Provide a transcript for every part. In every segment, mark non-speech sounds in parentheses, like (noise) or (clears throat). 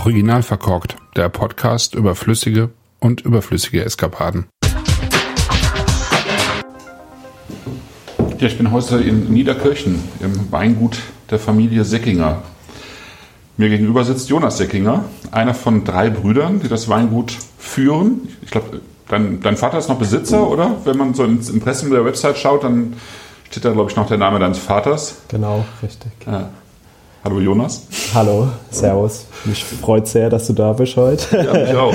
Original verkorkt, der Podcast über flüssige und überflüssige Eskapaden. Ja, ich bin heute in Niederkirchen im Weingut der Familie Seckinger. Mir gegenüber sitzt Jonas Seckinger, einer von drei Brüdern, die das Weingut führen. Ich glaube, dein, dein, Vater ist noch Besitzer, oder? Wenn man so ins Impressum der Website schaut, dann steht da, glaube ich, noch der Name deines Vaters. Genau, richtig. Ja. Hallo Jonas. Hallo, Servus. Mich freut sehr, dass du da bist heute. Ja, mich auch.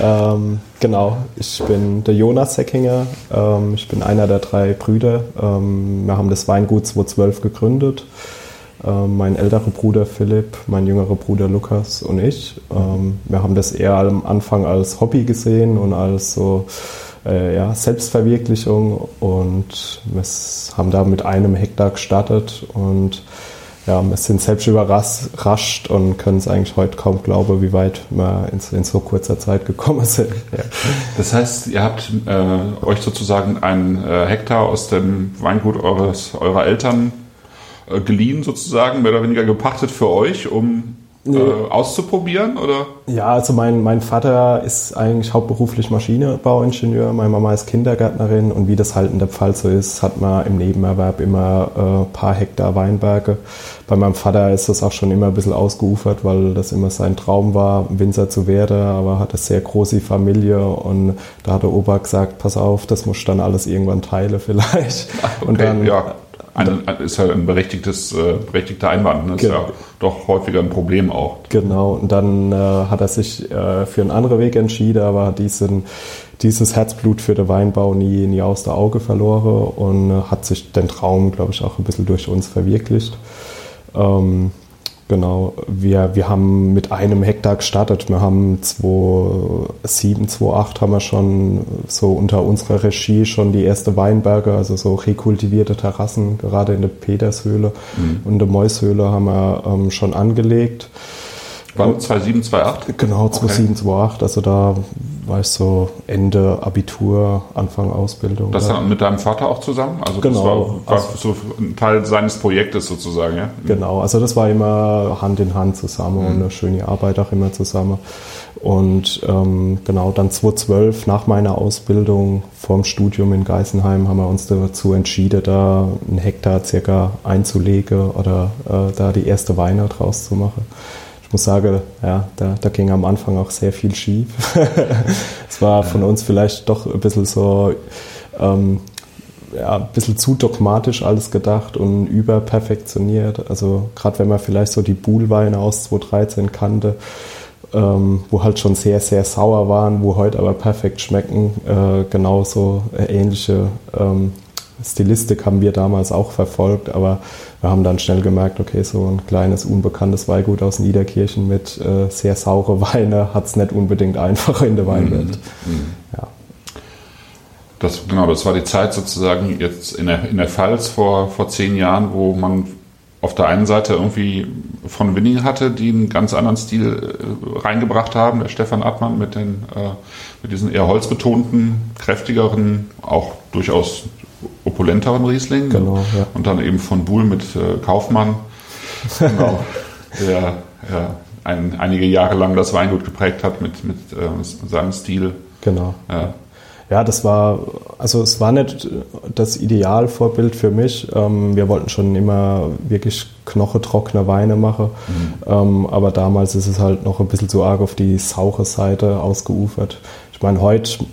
(laughs) ähm, genau, ich bin der Jonas Seckinger. Ähm, ich bin einer der drei Brüder. Ähm, wir haben das Weingut 2012 gegründet. Ähm, mein älterer Bruder Philipp, mein jüngerer Bruder Lukas und ich. Ähm, wir haben das eher am Anfang als Hobby gesehen und als so äh, ja, Selbstverwirklichung und wir haben da mit einem Hektar gestartet und ja, wir sind selbst überrascht und können es eigentlich heute kaum glauben, wie weit wir in, in so kurzer Zeit gekommen sind. (laughs) Ja. Das heißt, ihr habt äh, euch sozusagen einen äh, Hektar aus dem Weingut eures, eurer Eltern äh, geliehen, sozusagen, mehr oder weniger gepachtet für euch, um Nee. Äh, auszuprobieren, oder? Ja, also mein, mein Vater ist eigentlich hauptberuflich Maschinenbauingenieur, meine Mama ist Kindergärtnerin und wie das halt in der Pfalz so ist, hat man im Nebenerwerb immer ein äh, paar Hektar Weinberge. Bei meinem Vater ist das auch schon immer ein bisschen ausgeufert, weil das immer sein Traum war, Winzer zu werden, aber hat eine sehr große Familie und da hat der Opa gesagt, pass auf, das muss dann alles irgendwann teilen vielleicht. Okay, und dann, ja ein, ist ja ein berechtigtes, äh, berechtigter Einwand. Das genau. ist ja doch häufiger ein Problem auch. Genau, und dann äh, hat er sich äh, für einen anderen Weg entschieden, aber hat diesen, dieses Herzblut für den Weinbau nie, nie aus der Auge verloren und äh, hat sich den Traum, glaube ich, auch ein bisschen durch uns verwirklicht. Ähm, Genau, wir, wir haben mit einem Hektar gestartet. Wir haben 2007, 2008 haben wir schon so unter unserer Regie schon die erste Weinberge, also so rekultivierte Terrassen, gerade in der Petershöhle mhm. und der Meushöhle haben wir ähm, schon angelegt. Wann? 2007, 2008? Genau, 2007, okay. 2008. Also da war ich so Ende Abitur, Anfang Ausbildung. Das dann mit deinem Vater auch zusammen? Also genau. das war, war also, so ein Teil seines Projektes sozusagen, ja? Genau, also das war immer Hand in Hand zusammen mhm. und eine schöne Arbeit auch immer zusammen. Und ähm, genau, dann 2012 nach meiner Ausbildung vorm Studium in Geisenheim haben wir uns dazu entschieden, da einen Hektar circa einzulegen oder äh, da die erste Weine draus zu machen muss sagen, ja, da, da ging am Anfang auch sehr viel schief. (laughs) es war von uns vielleicht doch ein bisschen so, ähm, ja, ein bisschen zu dogmatisch alles gedacht und überperfektioniert. Also gerade wenn man vielleicht so die Buhlweine aus 2013 kannte, ähm, wo halt schon sehr, sehr sauer waren, wo heute aber perfekt schmecken, äh, genauso äh, ähnliche ähm, Stilistik haben wir damals auch verfolgt, aber wir haben dann schnell gemerkt, okay, so ein kleines, unbekanntes Weingut aus Niederkirchen mit äh, sehr saure Weine hat es nicht unbedingt einfacher in der Weinwelt. Mhm. mhm. Ja. Das, genau, das war die Zeit sozusagen jetzt in der, in der Pfalz vor, vor zehn Jahren, wo man auf der einen Seite irgendwie von Winning hatte, die einen ganz anderen Stil äh, reingebracht haben, der Stefan Abmann mit, den, äh, mit diesen eher holzbetonten, kräftigeren, auch durchaus opulenteren Riesling. Genau, ja. Und dann eben von Buhl mit äh, Kaufmann, genau, (laughs) der ja, ein, einige Jahre lang das Weingut geprägt hat mit, mit äh, seinem Stil. Genau. Ja. ja. das war, also es war nicht das Idealvorbild für mich. Ähm, wir wollten schon immer wirklich knochentrockene Weine machen. Mhm. Ähm, aber damals ist es halt noch ein bisschen zu arg auf die saure Seite ausgeufert. Ich meine, heute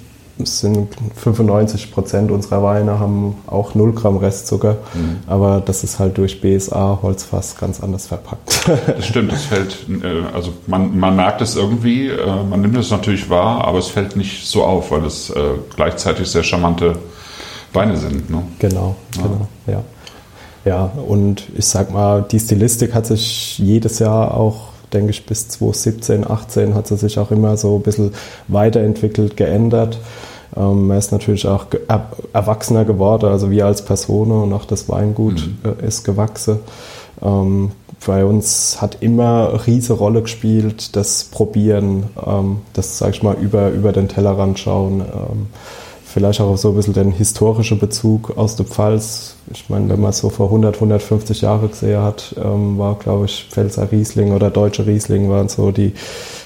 es sind 95 Prozent unserer Weine haben auch 0 Gramm Restzucker, mhm. aber das ist halt durch BSA Holzfass ganz anders verpackt. Das stimmt, es fällt, äh, also man, man merkt es irgendwie, äh, man nimmt es natürlich wahr, aber es fällt nicht so auf, weil es äh, gleichzeitig sehr charmante Weine sind. Ne? Genau, ja. genau, ja. Ja, und ich sag mal, die Stilistik hat sich jedes Jahr auch denke ich, bis 2017, 18 hat sie sich auch immer so ein bisschen weiterentwickelt, geändert. Ähm, er ist natürlich auch erwachsener geworden, also wir als Person und auch das Weingut mhm. äh, ist gewachsen. Ähm, bei uns hat immer eine riesige Rolle gespielt, das Probieren, ähm, das, sag ich mal, über, über den Tellerrand schauen. Vielleicht auch so ein bisschen den historischen Bezug aus der Pfalz. Ich meine, wenn man es so vor 100, 150 Jahren gesehen hat, ähm, war, glaube ich, Pfälzer Riesling oder Deutsche Riesling waren so die,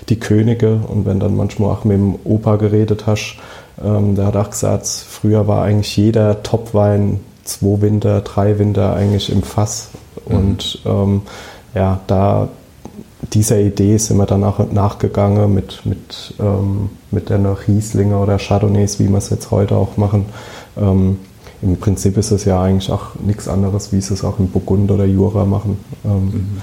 die Könige. Und wenn dann manchmal auch mit dem Opa geredet hast, ähm, der hat auch gesagt, früher war eigentlich jeder Topwein zwei Winter, drei Winter eigentlich im Fass. Mhm. Und ähm, ja, da dieser Idee sind wir dann auch nachgegangen mit, mit, ähm, mit der Rieslinger oder Chardonnays, wie wir es jetzt heute auch machen. Ähm, Im Prinzip ist es ja eigentlich auch nichts anderes, wie sie es auch in Burgund oder Jura machen. Ähm,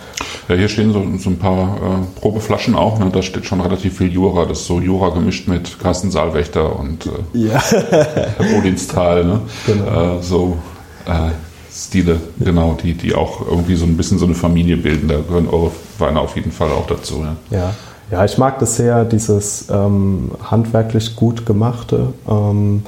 ja, hier stehen so, so ein paar äh, Probeflaschen auch. Ne? Da steht schon relativ viel Jura. Das ist so Jura gemischt mit Carsten Saalwächter und äh, ja. Odinstal. Ne? Genau. Äh, so äh, Stile, genau, die, die auch irgendwie so ein bisschen so eine Familie bilden. Da gehören eure Weine auf jeden Fall auch dazu. Ja, ja. ja ich mag das sehr, dieses ähm, handwerklich gut gemachte. Ähm,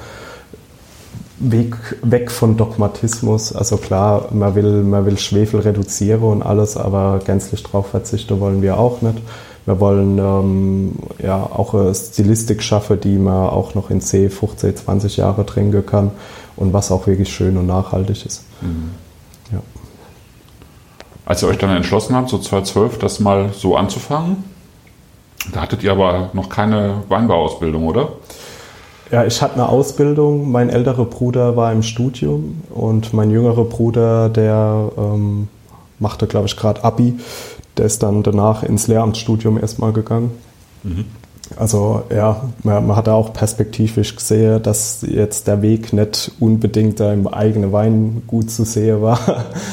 Weg, weg von Dogmatismus. Also klar, man will, man will Schwefel reduzieren und alles, aber gänzlich darauf verzichten wollen wir auch nicht. Wir wollen ähm, ja auch eine Stilistik schaffen, die man auch noch in 10, 15, 20 Jahre trinken kann und was auch wirklich schön und nachhaltig ist. Mhm. Ja. Als ihr euch dann entschlossen habt, so 2012, das mal so anzufangen, da hattet ihr aber noch keine Weinbauausbildung, oder? Ja, ich hatte eine Ausbildung. Mein älterer Bruder war im Studium und mein jüngerer Bruder, der ähm, machte, glaube ich, gerade Abi. Der ist dann danach ins Lehramtsstudium erstmal gegangen. Mhm. Also ja, man, man, hat auch perspektivisch gesehen, dass jetzt der Weg nicht unbedingt da im eigenen Weingut zu sehen war.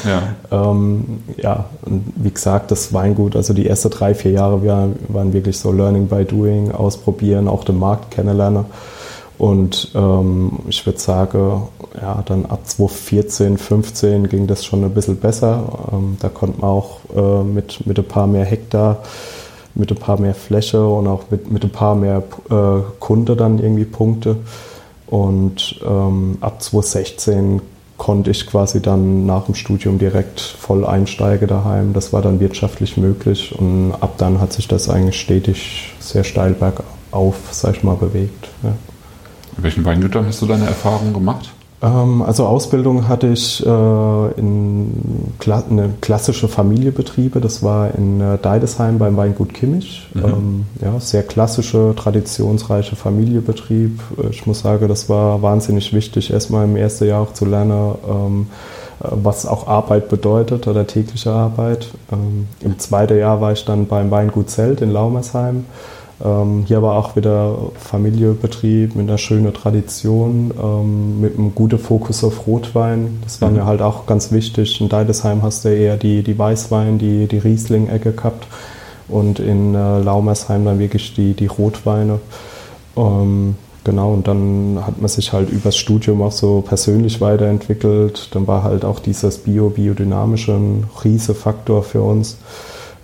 Ja. (laughs) ähm, ja, und wie gesagt, das Weingut, also die ersten drei, vier Jahre wir, waren wirklich so Learning by Doing, ausprobieren, auch den Markt kennenlernen. Und ähm, ich würde sagen, ja, dann ab 2014, 15 ging das schon ein bisschen besser. Ähm, da konnte man auch äh, mit, mit ein paar mehr Hektar mit ein paar mehr Fläche und auch mit, mit ein paar mehr äh, Kunde dann irgendwie Punkte. Und ähm, ab 2016 konnte ich quasi dann nach dem Studium direkt voll einsteigen daheim. Das war dann wirtschaftlich möglich und ab dann hat sich das eigentlich stetig sehr steil bergauf, sag ich mal, bewegt. Ja. In welchen Weingütern hast du deine Erfahrungen gemacht? Ähm, also Ausbildung hatte ich äh, in eine klassische Familienbetriebe. Das war in äh, Deidesheim beim Weingut Kimmich. Mhm. Ähm, ja, sehr klassische, traditionsreiche Familienbetrieb. Ich muss sagen, das war wahnsinnig wichtig, erstmal im ersten Jahr auch zu lernen, ähm, was auch Arbeit bedeutet oder tägliche Arbeit. Im zweiten Jahr war ich dann beim Weingut Zelt in Laumersheim. Ähm, hier war auch wieder Familienbetrieb mit einer schönen Tradition, ähm, mit einem guten Fokus auf Rotwein. Das war mhm. mir halt auch ganz wichtig. In Deidesheim hast du eher die, die Weißwein, die, die Riesling-Ecke gehabt und in äh, Laumersheim dann wirklich die, die Rotweine. Ähm, genau, und dann hat man sich halt übers Studium auch so persönlich weiterentwickelt. Dann war halt auch dieses Bio-Biodynamische ein Riesefaktor für uns.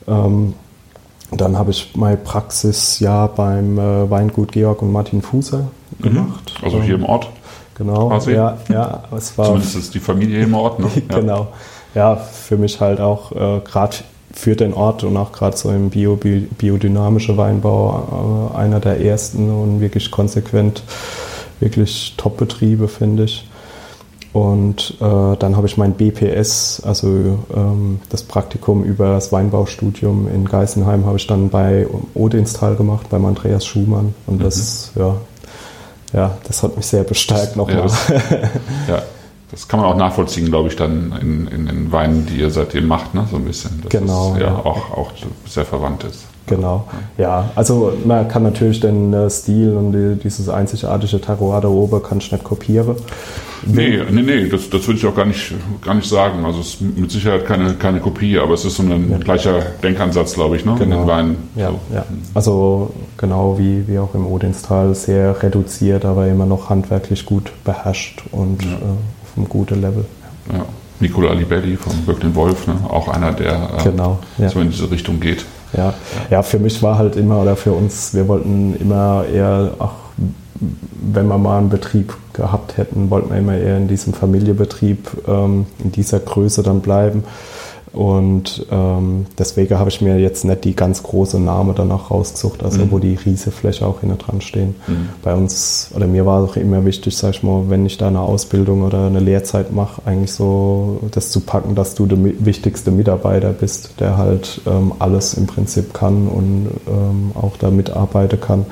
Ähm, dann habe ich mein Praxisjahr beim äh, Weingut Georg und Martin Fuser mhm. gemacht. Also hier im Ort? Genau. Quasi. Ja, ja, es war Zumindest ist die Familie im Ort, ne? (laughs) Ja. genau. Ja, für mich halt auch äh, gerade für den Ort und auch gerade so im Bio, biodynamischen Weinbau äh, einer der ersten und wirklich konsequent, wirklich Top-Betriebe, finde ich. Und äh, dann habe ich mein BPS, also ähm, das Praktikum über das Weinbaustudium in Geisenheim, habe ich dann bei Odinstal gemacht, beim Andreas Schumann. Und das, mhm. ja, ja, das hat mich sehr bestärkt nochmal. Ja, das, (laughs) ja, das kann man auch nachvollziehen, glaube ich, dann in, in den Weinen, die ihr seitdem macht, ne? so ein bisschen. Dass genau. Es ja, ja. Auch, auch sehr verwandt ist. Genau, ja. Also man kann natürlich den äh, Stil und die, dieses einzigartige Terroir da oben kann ich nicht kopieren. Nee, nee, nee, das, das würde ich auch gar nicht, gar nicht sagen. Also es ist mit Sicherheit keine, keine Kopie, aber es ist so ein ja. gleicher Denkansatz, glaube ich, ne? Genau. in den Weinen. Ja, so. ja. Also genau wie, wie auch im Odinstal, sehr reduziert, aber immer noch handwerklich gut beherrscht und ja. äh, auf einem guten Level. Ja. Nicola Libelli von Birken Wolf, ne? auch einer, der äh, genau, so in diese Richtung geht. Ja. ja, für mich war halt immer, oder für uns, wir wollten immer eher, ach, wenn wir mal einen Betrieb gehabt hätten, wollten wir immer eher in diesem Familienbetrieb, ähm, in dieser Größe dann bleiben. Und ähm, deswegen habe ich mir jetzt nicht die ganz große Name danach rausgesucht, also mhm. wo die Riesefläche auch hinter dran stehen. Mhm. Bei uns, oder mir war auch immer wichtig, sag ich mal, wenn ich da eine Ausbildung oder eine Lehrzeit mache, eigentlich so das zu packen, dass du der wichtigste Mitarbeiter bist, der halt ähm, alles im Prinzip kann und ähm, auch da mitarbeiten kann.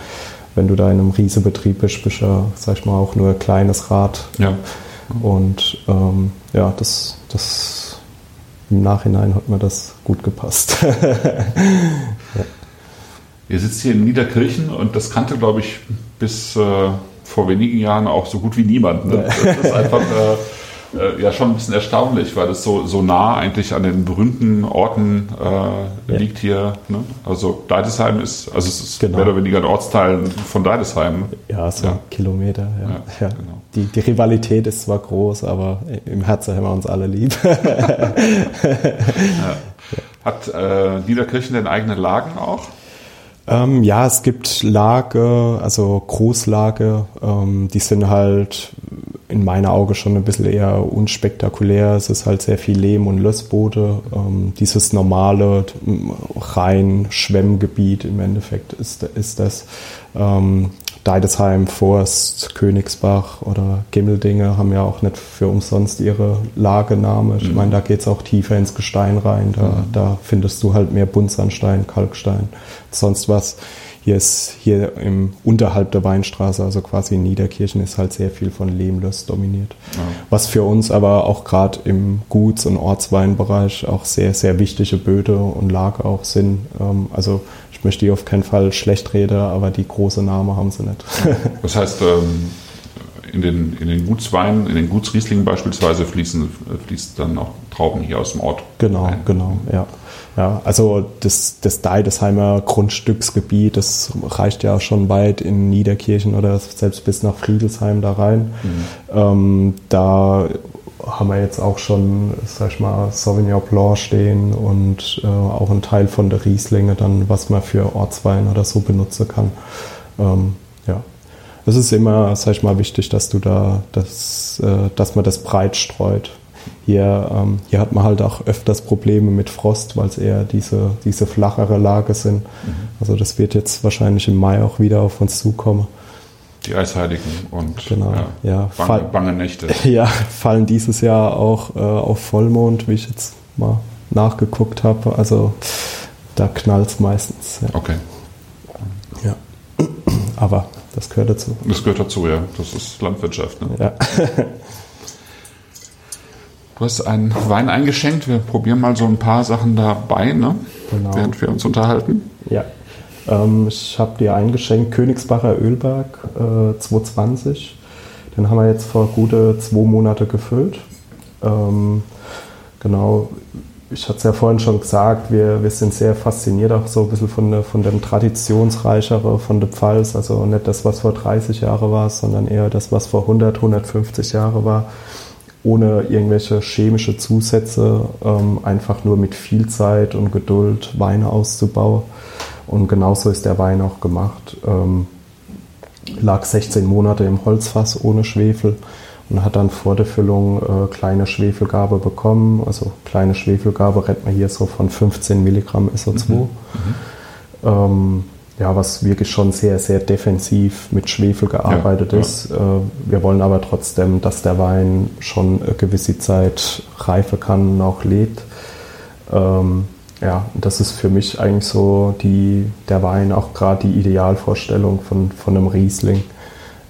Wenn du da in einem Riesenbetrieb bist, bist du ja, sag ich mal, auch nur ein kleines Rad. Ja. Und ähm, ja, das, das im Nachhinein hat mir das gut gepasst. (laughs) ja. Ihr sitzt hier in Niederkirchen und das kannte, glaube ich, bis äh, vor wenigen Jahren auch so gut wie niemand. Ne? Das ist einfach äh, (laughs) äh, ja schon ein bisschen erstaunlich, weil es so, so nah eigentlich an den berühmten Orten äh, ja. liegt hier. Ne? Also Deidesheim ist, also es ist genau. mehr oder weniger ein Ortsteil von Deidesheim. Ja, so ja. Kilometer, ja. ja genau. die, die Rivalität ist zwar groß, aber im Herzen haben wir uns alle lieb. (laughs) Hat äh, Niederkirchen denn eigene Lagen auch? Ähm, ja, es gibt Lage, also Großlage, ähm, die sind halt in meiner Auge schon ein bisschen eher unspektakulär. Es ist halt sehr viel Lehm- und Lössboote. Ähm, dieses normale rein Schwemmgebiet im Endeffekt ist, ist das. Deidesheim, Forst, Königsbach oder Gimmeldinge haben ja auch nicht für umsonst ihre Lagename. Ich mhm. meine, da geht es auch tiefer ins Gestein rein. Da, mhm. da findest du halt mehr Buntsandstein, Kalkstein, sonst was. Hier ist hier im unterhalb der Weinstraße, also quasi in Niederkirchen, ist halt sehr viel von Lehmlöss dominiert. Ja. Was für uns aber auch gerade im Guts- und Ortsweinbereich auch sehr, sehr wichtige Böde und Lager auch sind. Ähm, also möchte die auf keinen Fall schlecht reden, aber die große Name haben sie nicht. (laughs) Das heißt, ähm, in den, in den Gutsweinen, in den Gutsrieslingen beispielsweise fließen, fließt dann auch Trauben hier aus dem Ort. Genau, ein. genau, ja. Ja, also das, das Deidesheimer Grundstücksgebiet, das reicht ja schon weit in Niederkirchen oder selbst bis nach Friedelsheim da rein. Mhm. Ähm, da haben wir jetzt auch schon, sag ich mal, Sauvignon Blanc stehen und äh, auch ein Teil von der Rieslinge dann, was man für Ortswein oder so benutzen kann. Ähm, ja. Es ist immer, sag ich mal, wichtig, dass du da, das, äh, dass man das breit streut. Hier, ähm, hier hat man halt auch öfters Probleme mit Frost, weil es eher diese, diese flachere Lage sind. Mhm. Also das wird jetzt wahrscheinlich im Mai auch wieder auf uns zukommen. Die Eisheiligen und genau, ja, ja, bange, fall, bange, Nächte. (laughs) Ja, fallen dieses Jahr auch äh, auf Vollmond, wie ich jetzt mal nachgeguckt habe. Also da knallt es meistens. Ja. Okay. Ja. (clears throat) Aber das gehört dazu. Das gehört dazu, ja. Das ist Landwirtschaft. Ne? Ja. (laughs) Du hast einen Wein eingeschenkt. Wir probieren mal so ein paar Sachen dabei, ne? Genau. während wir uns unterhalten. Ja. Ähm, ich habe dir eingeschenkt Königsbacher Ölberg äh, 220. Den haben wir jetzt vor gute zwei Monate gefüllt. Ähm, genau, ich hatte es ja vorhin schon gesagt, wir, wir sind sehr fasziniert auch so ein bisschen von, der, von dem Traditionsreichere von der Pfalz. Also nicht das, was vor 30 Jahren war, sondern eher das, was vor 100, 150 Jahren war ohne irgendwelche chemische Zusätze, ähm, einfach nur mit viel Zeit und Geduld Weine auszubauen. Und genauso ist der Wein auch gemacht. Ähm, lag 16 Monate im Holzfass ohne Schwefel und hat dann vor der Füllung äh, kleine Schwefelgabe bekommen. Also kleine Schwefelgabe rennt man hier so von 15 Milligramm SO2. Mhm. Mhm. Ähm, ja, was wirklich schon sehr, sehr defensiv mit Schwefel gearbeitet ja, ist. Ja. Äh, wir wollen aber trotzdem, dass der Wein schon eine gewisse Zeit reifen kann und auch lebt. Ähm, ja, das ist für mich eigentlich so die, der Wein auch gerade die Idealvorstellung von, von einem Riesling.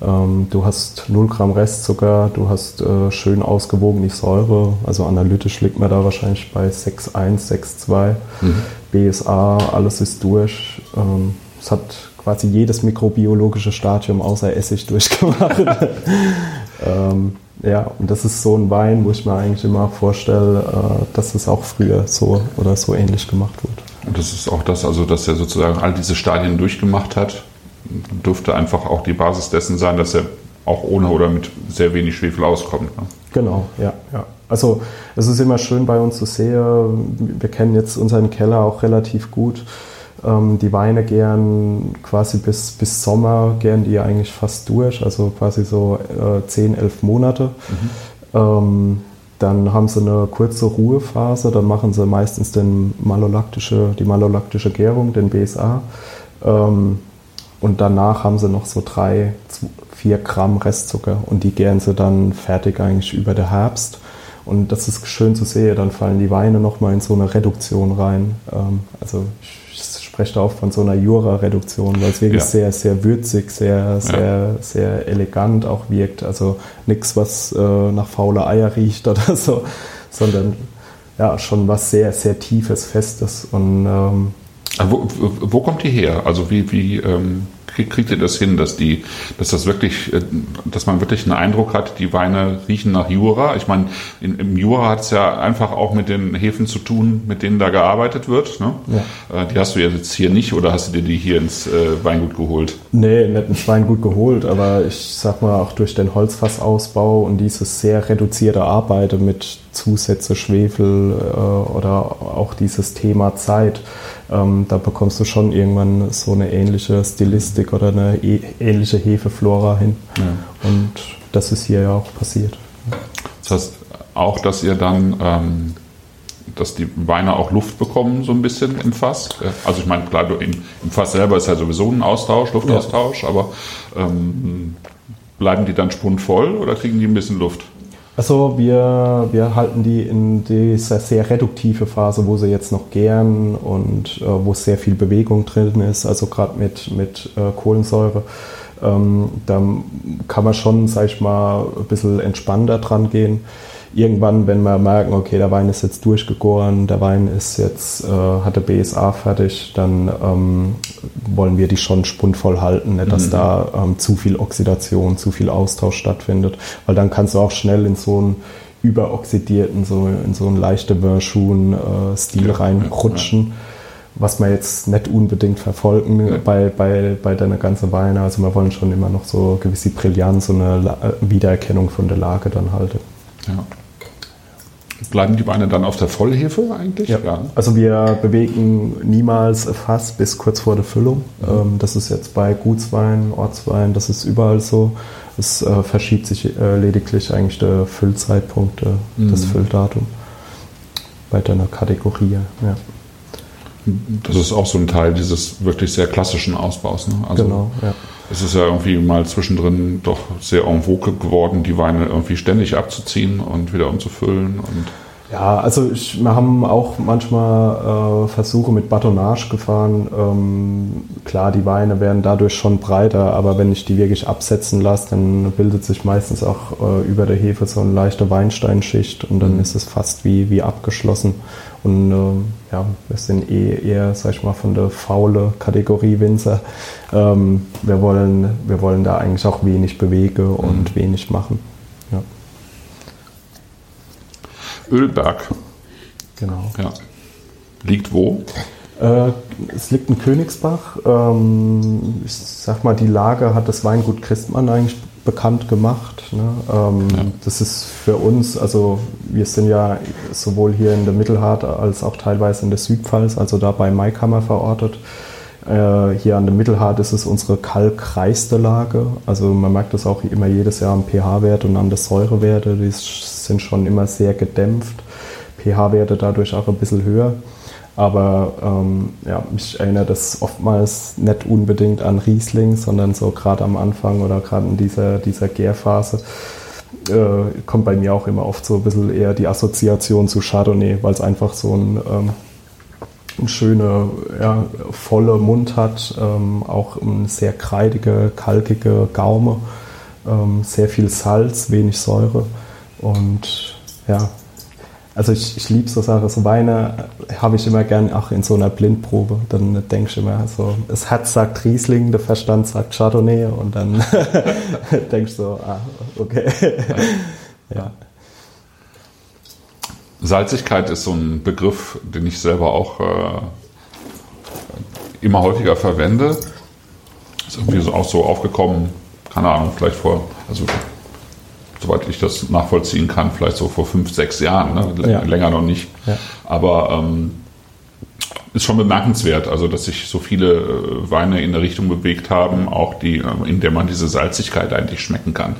Ähm, du hast 0 Gramm Restzucker, du hast äh, schön ausgewogene Säure, also analytisch liegt man da wahrscheinlich bei 6,1, 6,2. Mhm. BSA, alles ist durch. Ähm, es hat quasi jedes mikrobiologische Stadium außer Essig (laughs) durchgemacht. (laughs) ähm, ja, und das ist so ein Wein, wo ich mir eigentlich immer vorstelle, äh, dass es auch früher so oder so ähnlich gemacht wurde. Und das ist auch das, also dass er sozusagen all diese Stadien durchgemacht hat, dürfte einfach auch die Basis dessen sein, dass er auch ohne oder mit sehr wenig Schwefel auskommt. Ne? Genau, ja, ja. Also es ist immer schön bei uns zu sehen. Wir kennen jetzt unseren Keller auch relativ gut ähm, die Weine gern quasi bis, bis Sommer, gern die eigentlich fast durch, also quasi so äh, 10, 11 Monate. Mhm. Ähm, dann haben sie eine kurze Ruhephase, dann machen sie meistens den malolaktische, die malolaktische Gärung, den BSA. Ähm, und danach haben sie noch so drei, vier Gramm Restzucker und die gären sie dann fertig eigentlich über den Herbst. Und das ist schön zu sehen, dann fallen die Weine nochmal in so eine Reduktion rein. Ähm, also ich spreche da auch von so einer Jura-Reduktion, weil es wirklich ja. sehr, sehr würzig, sehr, sehr, ja. sehr elegant auch wirkt. Also nichts, was äh, nach faule Eier riecht (laughs) oder so, sondern ja, schon was sehr, sehr Tiefes, Festes. Und ähm, wo, wo, kommt die her? Also wie, wie ähm, kriegt ihr das hin, dass die, dass das wirklich, äh, dass man wirklich einen Eindruck hat, die Weine riechen nach Jura? Ich meine, in, im Jura hat es ja einfach auch mit den Hefen zu tun, mit denen da gearbeitet wird. Ne? Ja. Äh, die hast du jetzt hier nicht oder hast du dir die hier ins äh, Weingut geholt? Nee, nicht ins Weingut geholt, aber ich sag mal auch durch den Holzfassausbau und dieses sehr reduzierte Arbeiten mit Zusätze, Schwefel oder auch dieses Thema Zeit ähm, da bekommst du schon irgendwann so eine ähnliche Stilistik oder eine e ähnliche Hefeflora hin. Ja. Und das ist hier ja auch passiert. Das heißt auch, dass ihr dann, ähm, dass die Weine auch Luft bekommen, so ein bisschen im Fass. Also ich meine, klar, im, im Fass selber ist ja sowieso ein Austausch, Luftaustausch, ja. aber ähm, bleiben die dann spundvoll oder kriegen die ein bisschen Luft? Also wir, wir halten die in dieser sehr reduktive Phase, wo sie jetzt noch gären und äh, wo sehr viel Bewegung drin ist, also gerade mit, mit äh, Kohlensäure. Ähm, da kann man schon, sag ich mal, ein bisschen entspannter dran gehen irgendwann, wenn wir merken, okay, der Wein ist jetzt durchgegoren, der Wein ist jetzt, äh, hat der BSA fertig, dann ähm, wollen wir die schon spundvoll halten, nicht, dass mhm. da ähm, zu viel Oxidation, zu viel Austausch stattfindet, weil dann kannst du auch schnell in so einen überoxidierten, so in so einen leichten Vershun-Stil ja, reinrutschen. Ja, ja. Was wir jetzt nicht unbedingt verfolgen bei, bei, bei deiner ganzen Weine. Also wir wollen schon immer noch so gewisse Brillanz, so eine Wiedererkennung von der Lage dann halten. Ja. Bleiben die Weine dann auf der Vollhefe eigentlich? Ja. ja. Also wir bewegen niemals Fass bis kurz vor der Füllung. Mhm. Ähm, das ist jetzt bei Gutswein, Ortswein, das ist überall so. Es äh, verschiebt sich äh, lediglich eigentlich der Füllzeitpunkt, äh, mhm. das Fülldatum bei deiner Kategorie. Ja. Das ist auch so ein Teil dieses wirklich sehr klassischen Ausbaus. Ne? Also genau, ja. Es ist ja irgendwie mal zwischendrin doch sehr en vogue geworden, die Weine irgendwie ständig abzuziehen und wieder umzufüllen. Und ja, also ich, wir haben auch manchmal äh, Versuche mit Batonage gefahren. Ähm, klar, die Weine werden dadurch schon breiter, aber wenn ich die wirklich absetzen lasse, dann bildet sich meistens auch äh, über der Hefe so eine leichte Weinsteinschicht und dann mhm. ist es fast wie, wie abgeschlossen. Und äh, ja, wir sind eh eher, sag ich mal, von der faule Kategorie Winzer. Ähm, wir, wollen, wir wollen da eigentlich auch wenig bewegen und mhm. wenig machen. Ja. Ölberg. Genau. Ja. Liegt wo? Äh, es liegt in Königsbach. Ähm, ich sag mal, die Lage hat das Weingut Christmann eigentlich bekannt gemacht. Ne? Ähm, ja. Das ist für uns, also wir sind ja sowohl hier in der Mittelhart als auch teilweise in der Südpfalz, also da bei Maikammer verortet. Äh, hier an der Mittelhart ist es unsere kalkreichste Lage. Also man merkt das auch immer jedes Jahr am pH-Wert und an der Säurewerte. Die sind schon immer sehr gedämpft. pH-Werte dadurch auch ein bisschen höher. Aber ähm, ja, mich erinnert das oftmals nicht unbedingt an Riesling, sondern so gerade am Anfang oder gerade in dieser, dieser Gärphase äh, kommt bei mir auch immer oft so ein bisschen eher die Assoziation zu Chardonnay, weil es einfach so ein, ähm, ein schöner, ja, voller Mund hat, ähm, auch eine sehr kreidige, kalkige Gaume, ähm, sehr viel Salz, wenig Säure und ja, also ich, ich liebe so Sachen, so Weine habe ich immer gern auch in so einer Blindprobe. Dann denke ich immer so, das Herz sagt Riesling, der Verstand sagt Chardonnay und dann (laughs) denke ich so, ah, okay. ja. Salzigkeit ist so ein Begriff, den ich selber auch äh, immer häufiger verwende. Ist irgendwie so auch so aufgekommen, keine Ahnung, vielleicht vor, also soweit ich das nachvollziehen kann, vielleicht so vor fünf, sechs Jahren, ne? ja. länger noch nicht. Ja. Aber ähm, ist schon bemerkenswert, also dass sich so viele äh, Weine in der Richtung bewegt haben, auch die, äh, in der man diese Salzigkeit eigentlich schmecken kann.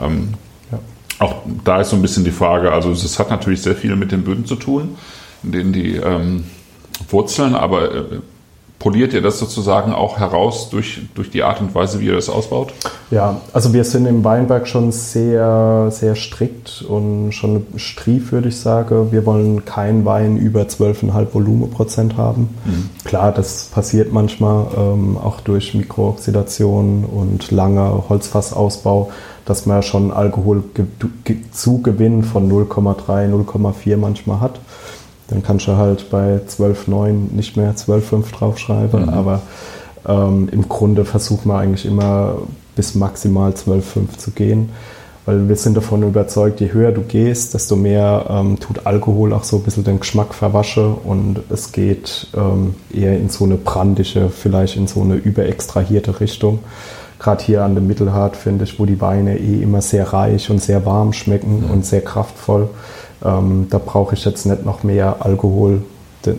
Ähm, ja. auch da ist so ein bisschen die Frage, also es hat natürlich sehr viel mit den Böden zu tun, in denen die ähm, Wurzeln, aber äh, poliert ihr das sozusagen auch heraus durch, durch die Art und Weise, wie ihr das ausbaut? Ja, also wir sind im Weinberg schon sehr, sehr strikt und schon strief, würde ich sagen. Wir wollen keinen Wein über 12,5 Volumenprozent haben. Mhm. Klar, das passiert manchmal ähm, auch durch Mikrooxidation und langer Holzfassausbau, dass man schon Alkoholzugewinn von 0,3, 0,4 manchmal hat. Dann kannst du halt bei 12,9 nicht mehr 12,5 draufschreiben, mhm. aber ähm, im Grunde versuchen wir eigentlich immer bis maximal 12,5 zu gehen, weil wir sind davon überzeugt, je höher du gehst, desto mehr ähm, tut Alkohol auch so ein bisschen den Geschmack verwaschen und es geht ähm, eher in so eine brandige, vielleicht in so eine überextrahierte Richtung. Gerade hier an dem Mittelhart finde ich, wo die Weine eh immer sehr reich und sehr warm schmecken mhm. und sehr kraftvoll ähm, da brauche ich jetzt nicht noch mehr Alkohol,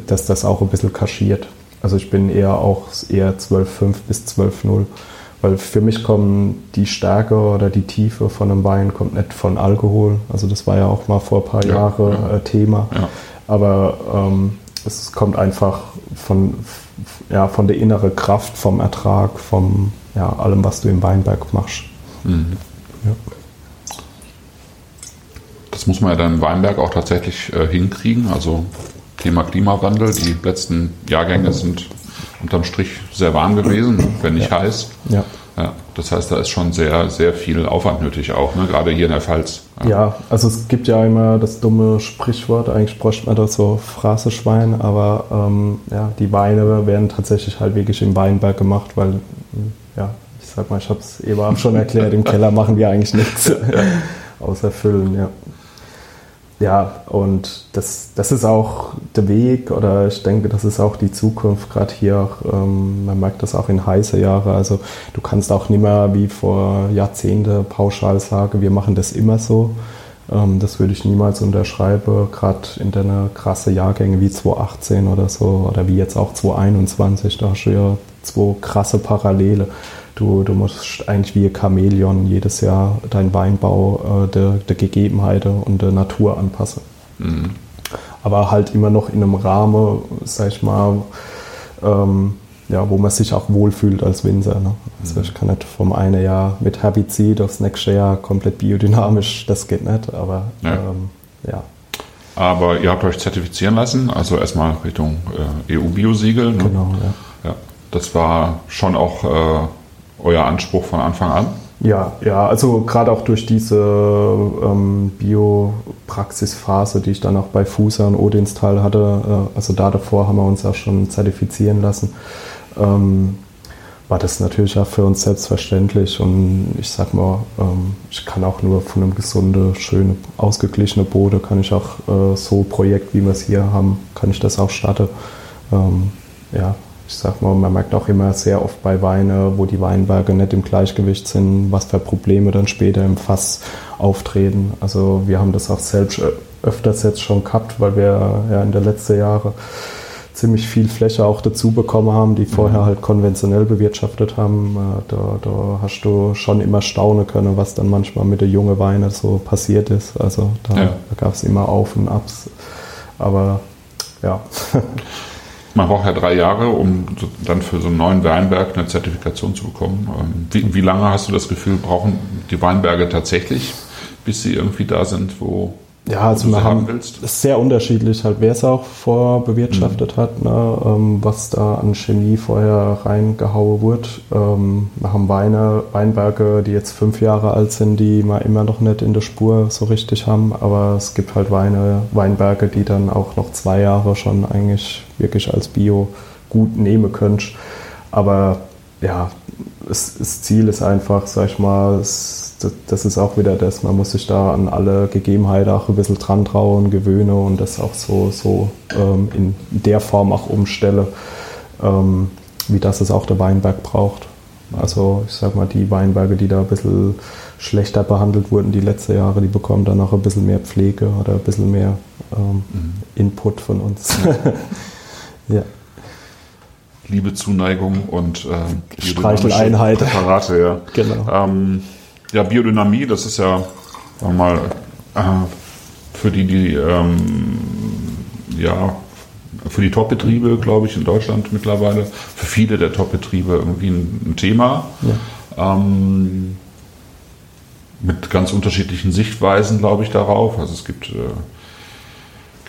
dass das auch ein bisschen kaschiert. Also ich bin eher auch eher 12,5 bis 12,0. Weil für mich kommen die Stärke oder die Tiefe von einem Wein kommt nicht von Alkohol. Also das war ja auch mal vor ein paar ja, Jahren ja. Äh, Thema. Ja. Aber ähm, es kommt einfach von, ja, von der inneren Kraft, vom Ertrag, vom ja, allem, was du im Weinberg machst. Mhm. Ja das muss man ja dann im Weinberg auch tatsächlich äh, hinkriegen. Also Thema Klimawandel, die letzten Jahrgänge sind unterm Strich sehr warm gewesen, wenn nicht ja. heiß. Ja. ja. Das heißt, da ist schon sehr, sehr viel Aufwand nötig auch, ne? gerade hier in der Pfalz. Ja. ja. also es gibt ja immer das dumme Sprichwort, eigentlich bräuchte man das so Phraseschwein, aber ähm, ja, die Weine werden tatsächlich halt wirklich im Weinberg gemacht, weil, ja, ich sag mal, ich habe es eben schon erklärt, im Keller machen wir eigentlich nichts (laughs) außer füllen, ja. Ja, und das, das ist auch der Weg oder ich denke, das ist auch die Zukunft, gerade hier. Ähm, man merkt das auch in heiße Jahre. Also du kannst auch nicht mehr wie vor Jahrzehnten pauschal sagen, wir machen das immer so. Ähm, das würde ich niemals unterschreiben, gerade in deiner krasse Jahrgänge wie 2018 oder so oder wie jetzt auch 2021, da hast du ja zwei krasse Parallele. Du, du musst eigentlich wie ein Chamäleon jedes Jahr deinen Weinbau äh, der, der Gegebenheiten und der Natur anpassen. Mhm. Aber halt immer noch in einem Rahmen, sag ich mal, ähm, ja, wo man sich auch wohlfühlt als Winzer. Ne? Also mhm. ich kann nicht vom einen Jahr mit Herbizid aufs nächste Jahr komplett biodynamisch, das geht nicht, aber ja. Ähm, ja. Aber ihr habt euch zertifizieren lassen, also erstmal Richtung äh, EU-Biosiegel. Ne? Genau, ja. ja. Das war schon auch äh, euer Anspruch von Anfang an? Ja, ja, also gerade auch durch diese ähm, Biopraxisphase, die ich dann auch bei Fusa und Odinstal hatte, äh, also da davor haben wir uns auch schon zertifizieren lassen, ähm, war das natürlich auch für uns selbstverständlich und ich sag mal, ähm, ich kann auch nur von einem gesunden, schönen, ausgeglichenen Boden, kann ich auch äh, so Projekt, wie wir es hier haben, kann ich das auch starten. Ähm, ja, ich sag mal, man merkt auch immer sehr oft bei Weine, wo die Weinberge nicht im Gleichgewicht sind, was für Probleme dann später im Fass auftreten. Also wir haben das auch selbst öfters jetzt schon gehabt, weil wir ja in den letzten Jahren ziemlich viel Fläche auch dazu bekommen haben, die vorher mhm. halt konventionell bewirtschaftet haben. Äh, da, da, hast du schon immer staunen können, was dann manchmal mit den jungen Weinen so passiert ist. Also da, ja. da gab es immer Auf und Abs. Aber ja. (laughs) Man braucht ja drei Jahre, um dann für so einen neuen Weinberg eine Zertifikation zu bekommen. Ähm, wie, wie lange hast du das Gefühl, brauchen die Weinberge tatsächlich, bis sie irgendwie da sind, wo ja, also wir haben willst. ist sehr unterschiedlich, halt wer es auch vorbewirtschaftet mhm. hat, ne, ähm, was da an Chemie vorher reingehauen wird. Ähm, wir haben Weine, Weinberge, die jetzt fünf Jahre alt sind, die wir immer noch nicht in der Spur so richtig haben, aber es gibt halt Weine, Weinberge, die dann auch noch zwei Jahre schon eigentlich wirklich als Bio gut nehmen können. Aber ja, das, das Ziel ist einfach, sag ich mal, es, das ist auch wieder das, man muss sich da an alle Gegebenheiten auch ein bisschen dran trauen, gewöhnen und das auch so, so ähm, in der Form auch umstellen, ähm, wie das es auch der Weinberg braucht. Also ich sag mal, die Weinberge, die da ein bisschen schlechter behandelt wurden die letzten Jahre, die bekommen dann auch ein bisschen mehr Pflege oder ein bisschen mehr ähm, mhm. Input von uns. (laughs) ja. Liebe Zuneigung und äh, Streicheleinheit. Präparate, ja. Genau. Ähm, ja, Biodynamie, das ist ja sagen wir mal, äh, für die, die ähm, ja, für die Top-Betriebe, glaube ich, in Deutschland mittlerweile, für viele der Top-Betriebe irgendwie ein, ein Thema. Ja. Ähm, mit ganz unterschiedlichen Sichtweisen, glaube ich, darauf. Also es gibt, äh, gibt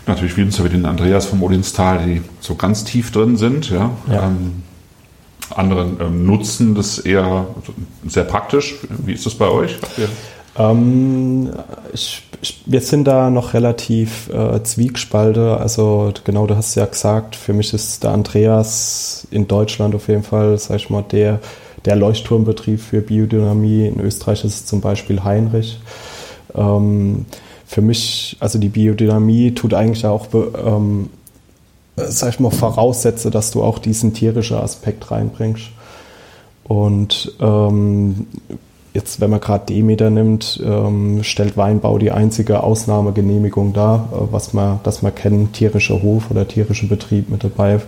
natürlich viele, so wie den Andreas vom Odinstal, die so ganz tief drin sind. Ja. ja. Ähm, andere ähm, nutzen das eher sehr praktisch. Wie ist das bei euch? Ähm, ich, ich, wir sind da noch relativ äh, Zwiegspalte. Also genau, du hast ja gesagt, für mich ist der Andreas in Deutschland auf jeden Fall, sag ich mal, der, der Leuchtturmbetrieb für Biodynamie. In Österreich ist es zum Beispiel Heinrich. Ähm, für mich, also die Biodynamie tut eigentlich auch, ähm, sag ich mal, voraussetze, dass du auch diesen tierischen Aspekt reinbringst. Und ähm, Jetzt, wenn man gerade Demeter nimmt, ähm, stellt Weinbau die einzige Ausnahmegenehmigung dar, äh, was man, dass man kennen, tierischer Hof oder tierischer Betrieb mit dabei.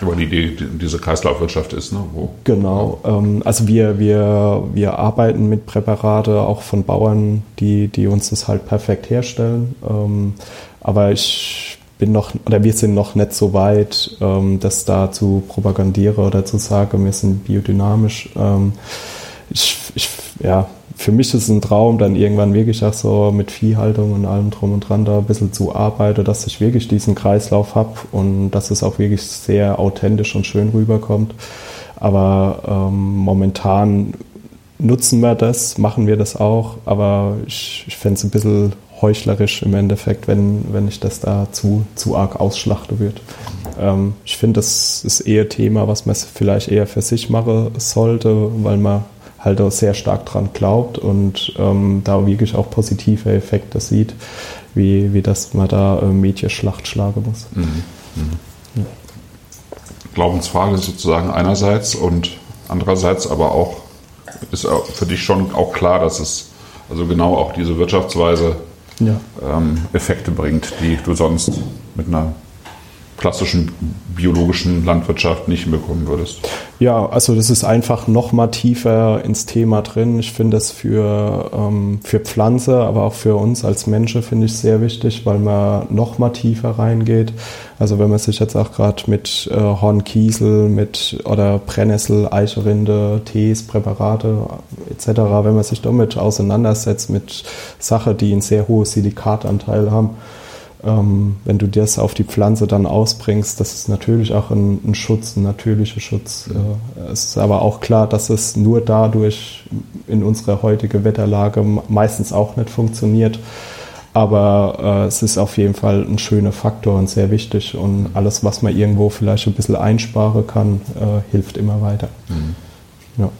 Über die, die, diese Kreislaufwirtschaft ist, ne? Wo, genau. Ähm, also wir, wir, wir arbeiten mit Präparate auch von Bauern, die, die uns das halt perfekt herstellen. Ähm, aber ich bin noch, oder wir sind noch nicht so weit, ähm, das da zu propagandieren oder zu sagen, wir sind biodynamisch. Ähm, ich, ich, ja, für mich ist es ein Traum, dann irgendwann wirklich auch so mit Viehhaltung und allem drum und dran da ein bisschen zu arbeiten, dass ich wirklich diesen Kreislauf habe und dass es auch wirklich sehr authentisch und schön rüberkommt. Aber ähm, momentan nutzen wir das, machen wir das auch, aber ich, ich fände es ein bisschen heuchlerisch im Endeffekt, wenn, wenn ich das da zu, zu arg ausschlachte wird. Ähm, ich finde, das ist eher Thema, was man vielleicht eher für sich machen sollte, weil man halt auch sehr stark dran glaubt und ähm, da wirklich auch positive Effekte sieht, wie, wie das man da äh, Medienschlacht schlagen muss. Mhm. Mhm. Ja. Glaubensfrage sozusagen einerseits und andererseits aber auch ist für dich schon auch klar, dass es also genau auch diese Wirtschaftsweise ja. ähm, Effekte bringt, die du sonst mit einer klassischen biologischen Landwirtschaft nicht hinbekommen würdest? Ja, also das ist einfach noch mal tiefer ins Thema drin. Ich finde das für, ähm, für Pflanze, aber auch für uns als Menschen finde ich sehr wichtig, weil man noch mal tiefer reingeht. Also wenn man sich jetzt auch gerade mit äh, Hornkiesel, mit oder Brennnessel, Eicherinde, Tees, Präparate etc., wenn man sich damit auseinandersetzt mit Sachen, die einen sehr hohen Silikatanteil haben, ähm, wenn du das auf die Pflanze dann ausbringst, das ist natürlich auch ein, ein Schutz, ein natürlicher Schutz. Äh, es ist aber auch klar, dass es nur dadurch in unserer heutigen Wetterlage meistens auch nicht funktioniert. Aber äh, es ist auf jeden Fall ein schöner Faktor und sehr wichtig. Und alles, was man irgendwo vielleicht ein bisschen einsparen kann, äh, hilft immer weiter. Mhm. Ja.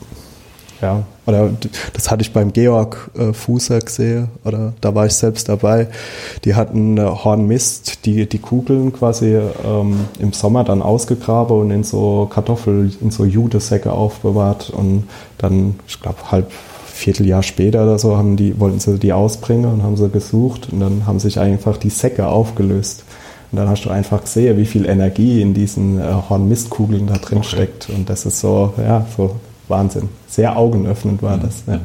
Ja, oder das hatte ich beim Georg äh, Fußer gesehen, oder da war ich selbst dabei. Die hatten äh, Hornmist, die, die Kugeln quasi ähm, im Sommer dann ausgegraben und in so Kartoffel, in so Judesäcke aufbewahrt und dann, ich glaube, halb Vierteljahr später oder so haben die, wollten sie die ausbringen und haben sie gesucht und dann haben sich einfach die Säcke aufgelöst. Und dann hast du einfach gesehen, wie viel Energie in diesen äh, Hornmistkugeln da drin okay. steckt. Und das ist so, ja, so Wahnsinn. Sehr augenöffnend war das. Ja.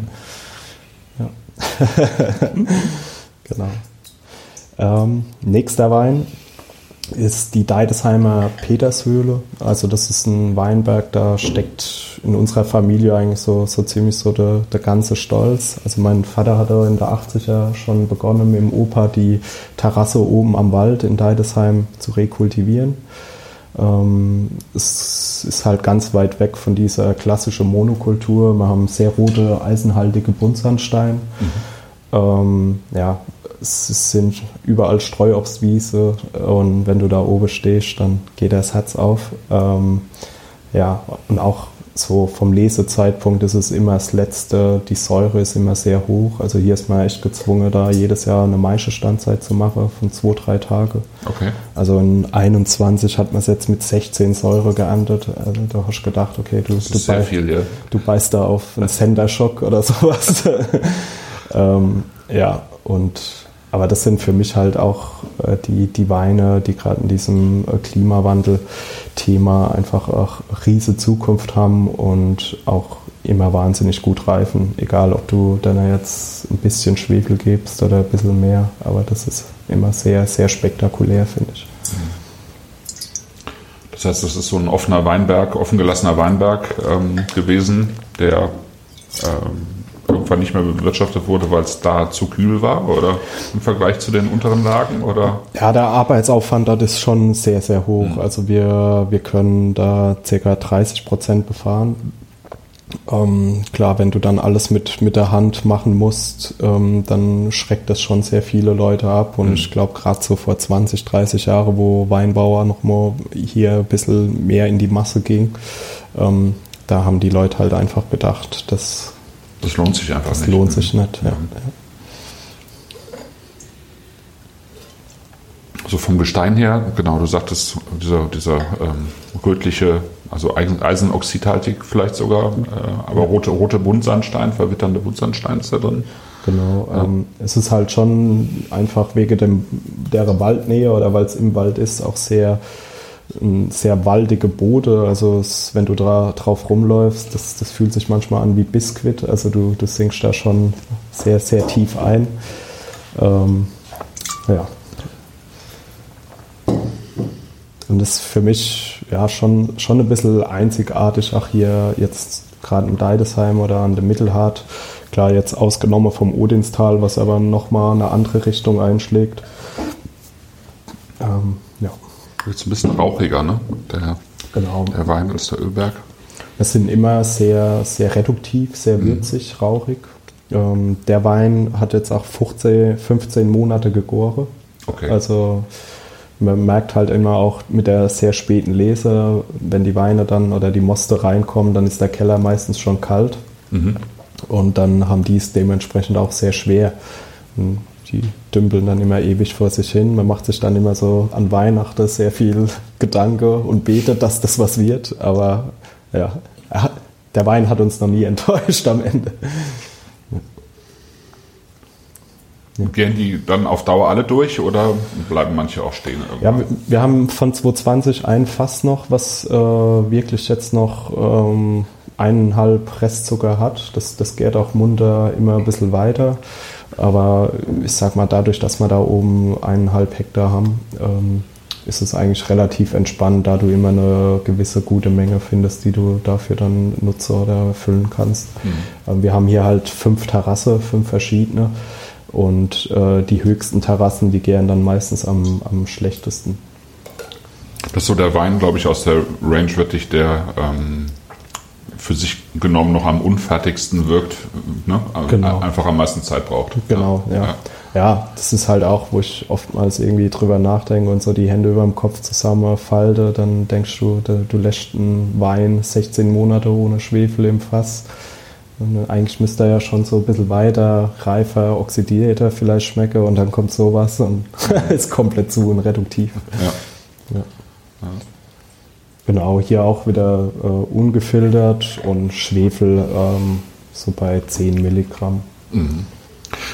ja. (laughs) genau. Ähm, nächster Wein ist die Deidesheimer Petershöhle. Also das ist ein Weinberg, da steckt in unserer Familie eigentlich so, so ziemlich so der, der ganze Stolz. Also mein Vater hatte in der 80er schon begonnen, mit dem Opa die Terrasse oben am Wald in Deidesheim zu rekultivieren. Ähm, es ist halt ganz weit weg von dieser klassischen Monokultur. Wir haben sehr rote, eisenhaltige Buntsandstein. Mhm. Ähm, ja, es sind überall Streuobstwiese und wenn du da oben stehst, dann geht das Herz auf. Ähm, ja, und auch so vom Lesezeitpunkt ist es immer das Letzte, die Säure ist immer sehr hoch. Also hier ist man echt gezwungen, da jedes Jahr eine Maischestandzeit zu machen von zwei, drei Tage. Okay. Also in 21 hat man es jetzt mit 16 Säure geerntet. Also da hast du gedacht, okay, du, du, beißt, viel, ja. du beißt da auf einen Senderschock oder (laughs) sowas. ähm, ja, und aber das sind für mich halt auch äh, die, die Weine, die gerade in diesem äh, Klimawandel-Thema einfach auch riese Zukunft haben und auch immer wahnsinnig gut reifen, egal ob du dann jetzt ein bisschen Schwefel gibst oder ein bisschen mehr, aber das ist immer sehr, sehr spektakulär, finde ich. Das heißt, das ist so ein offener Weinberg, offen gelassener Weinberg ähm, gewesen, der ähm, irgendwann nicht mehr bewirtschaftet wurde, weil es da zu kühl war oder im Vergleich zu den unteren Lagen? Oder? Ja, der Arbeitsaufwand dort ist schon sehr, sehr hoch. Mhm. Also wir, wir können da ca. 30 Prozent befahren. Ähm, klar, wenn du dann alles mit, mit der Hand machen musst, ähm, dann schreckt das schon sehr viele Leute ab. Und mhm. ich glaube, gerade so vor 20, 30 Jahren, wo Weinbauer noch mal hier ein bisschen mehr in die Masse ging, ähm, da haben die Leute halt einfach gedacht, dass das lohnt sich einfach das nicht. Das lohnt sich nicht, ja. ja. So vom Gestein her, genau, du sagtest, dieser, dieser ähm, rötliche, also eisenoxidhaltig vielleicht sogar, äh, aber rote, rote Buntsandstein, verwitternde Buntsandstein ist da drin. Genau, ja. ähm, es ist halt schon einfach wegen dem, der Waldnähe oder weil es im Wald ist, auch sehr sehr waldige Boote. Also es, wenn du da drauf rumläufst, das, das fühlt sich manchmal an wie Biskuit. Also du, du sinkst da schon sehr, sehr tief ein. Ähm, ja. Und das ist für mich ja schon, schon ein bisschen einzigartig, auch hier jetzt gerade im Deidesheim oder an der Mittelhart. Klar, jetzt ausgenommen vom Odinstal, was aber nochmal eine andere Richtung einschlägt. Ähm. Jetzt ein bisschen rauchiger, ne? Der, genau. der Wein als der Ölberg. Es sind immer sehr, sehr reduktiv, sehr mhm. würzig, mhm. rauchig. Ähm, der Wein hat jetzt auch 15, 15 Monate gegoren. Okay. Also man merkt halt immer auch mit der sehr späten Lese, wenn die Weine dann oder die Moste reinkommen, dann ist der Keller meistens schon kalt. Mhm. Und dann haben die es dementsprechend auch sehr schwer die dümpeln dann immer ewig vor sich hin. Man macht sich dann immer so an Weihnachten sehr viel (laughs) Gedanke und betet, dass das was wird. Aber ja, der Wein hat uns noch nie (laughs) enttäuscht am Ende. Ja. Gehen die dann auf Dauer alle durch oder bleiben manche auch stehen? Irgendwann? Ja, wir haben von 2020 ein Fass noch, was äh, wirklich jetzt noch ähm, eineinhalb Restzucker hat. Das, das geht auch munter immer ein bisschen weiter. Aber ich sag mal, dadurch, dass wir da oben eineinhalb Hektar haben, ähm, ist es eigentlich relativ entspannt, da du immer eine gewisse gute Menge findest, die du dafür dann nutzen oder füllen kannst. Mhm. Ähm, wir haben hier halt fünf Terrasse, fünf verschiedene. Und äh, die höchsten Terrassen, die gären dann meistens am, am schlechtesten. Das ist so der Wein, glaube ich, aus der Range wirklich, der ähm, für sich genommen noch am unfertigsten wirkt, ne? genau. einfach am meisten Zeit braucht. Genau, ja. ja. ja. das ist halt auch, wo ich oftmals irgendwie drüber nachdenke und so die Hände über dem Kopf zusammenfalte, dann denkst du, du lässt einen Wein 16 Monate ohne Schwefel im Fass. Und eigentlich müsste er ja schon so ein bisschen weiter, reifer, oxidierter vielleicht schmecken und dann kommt sowas und (laughs) ist komplett zu und reduktiv. Ja. ja. Genau, hier auch wieder äh, ungefiltert und Schwefel ähm, so bei 10 Milligramm. Mhm.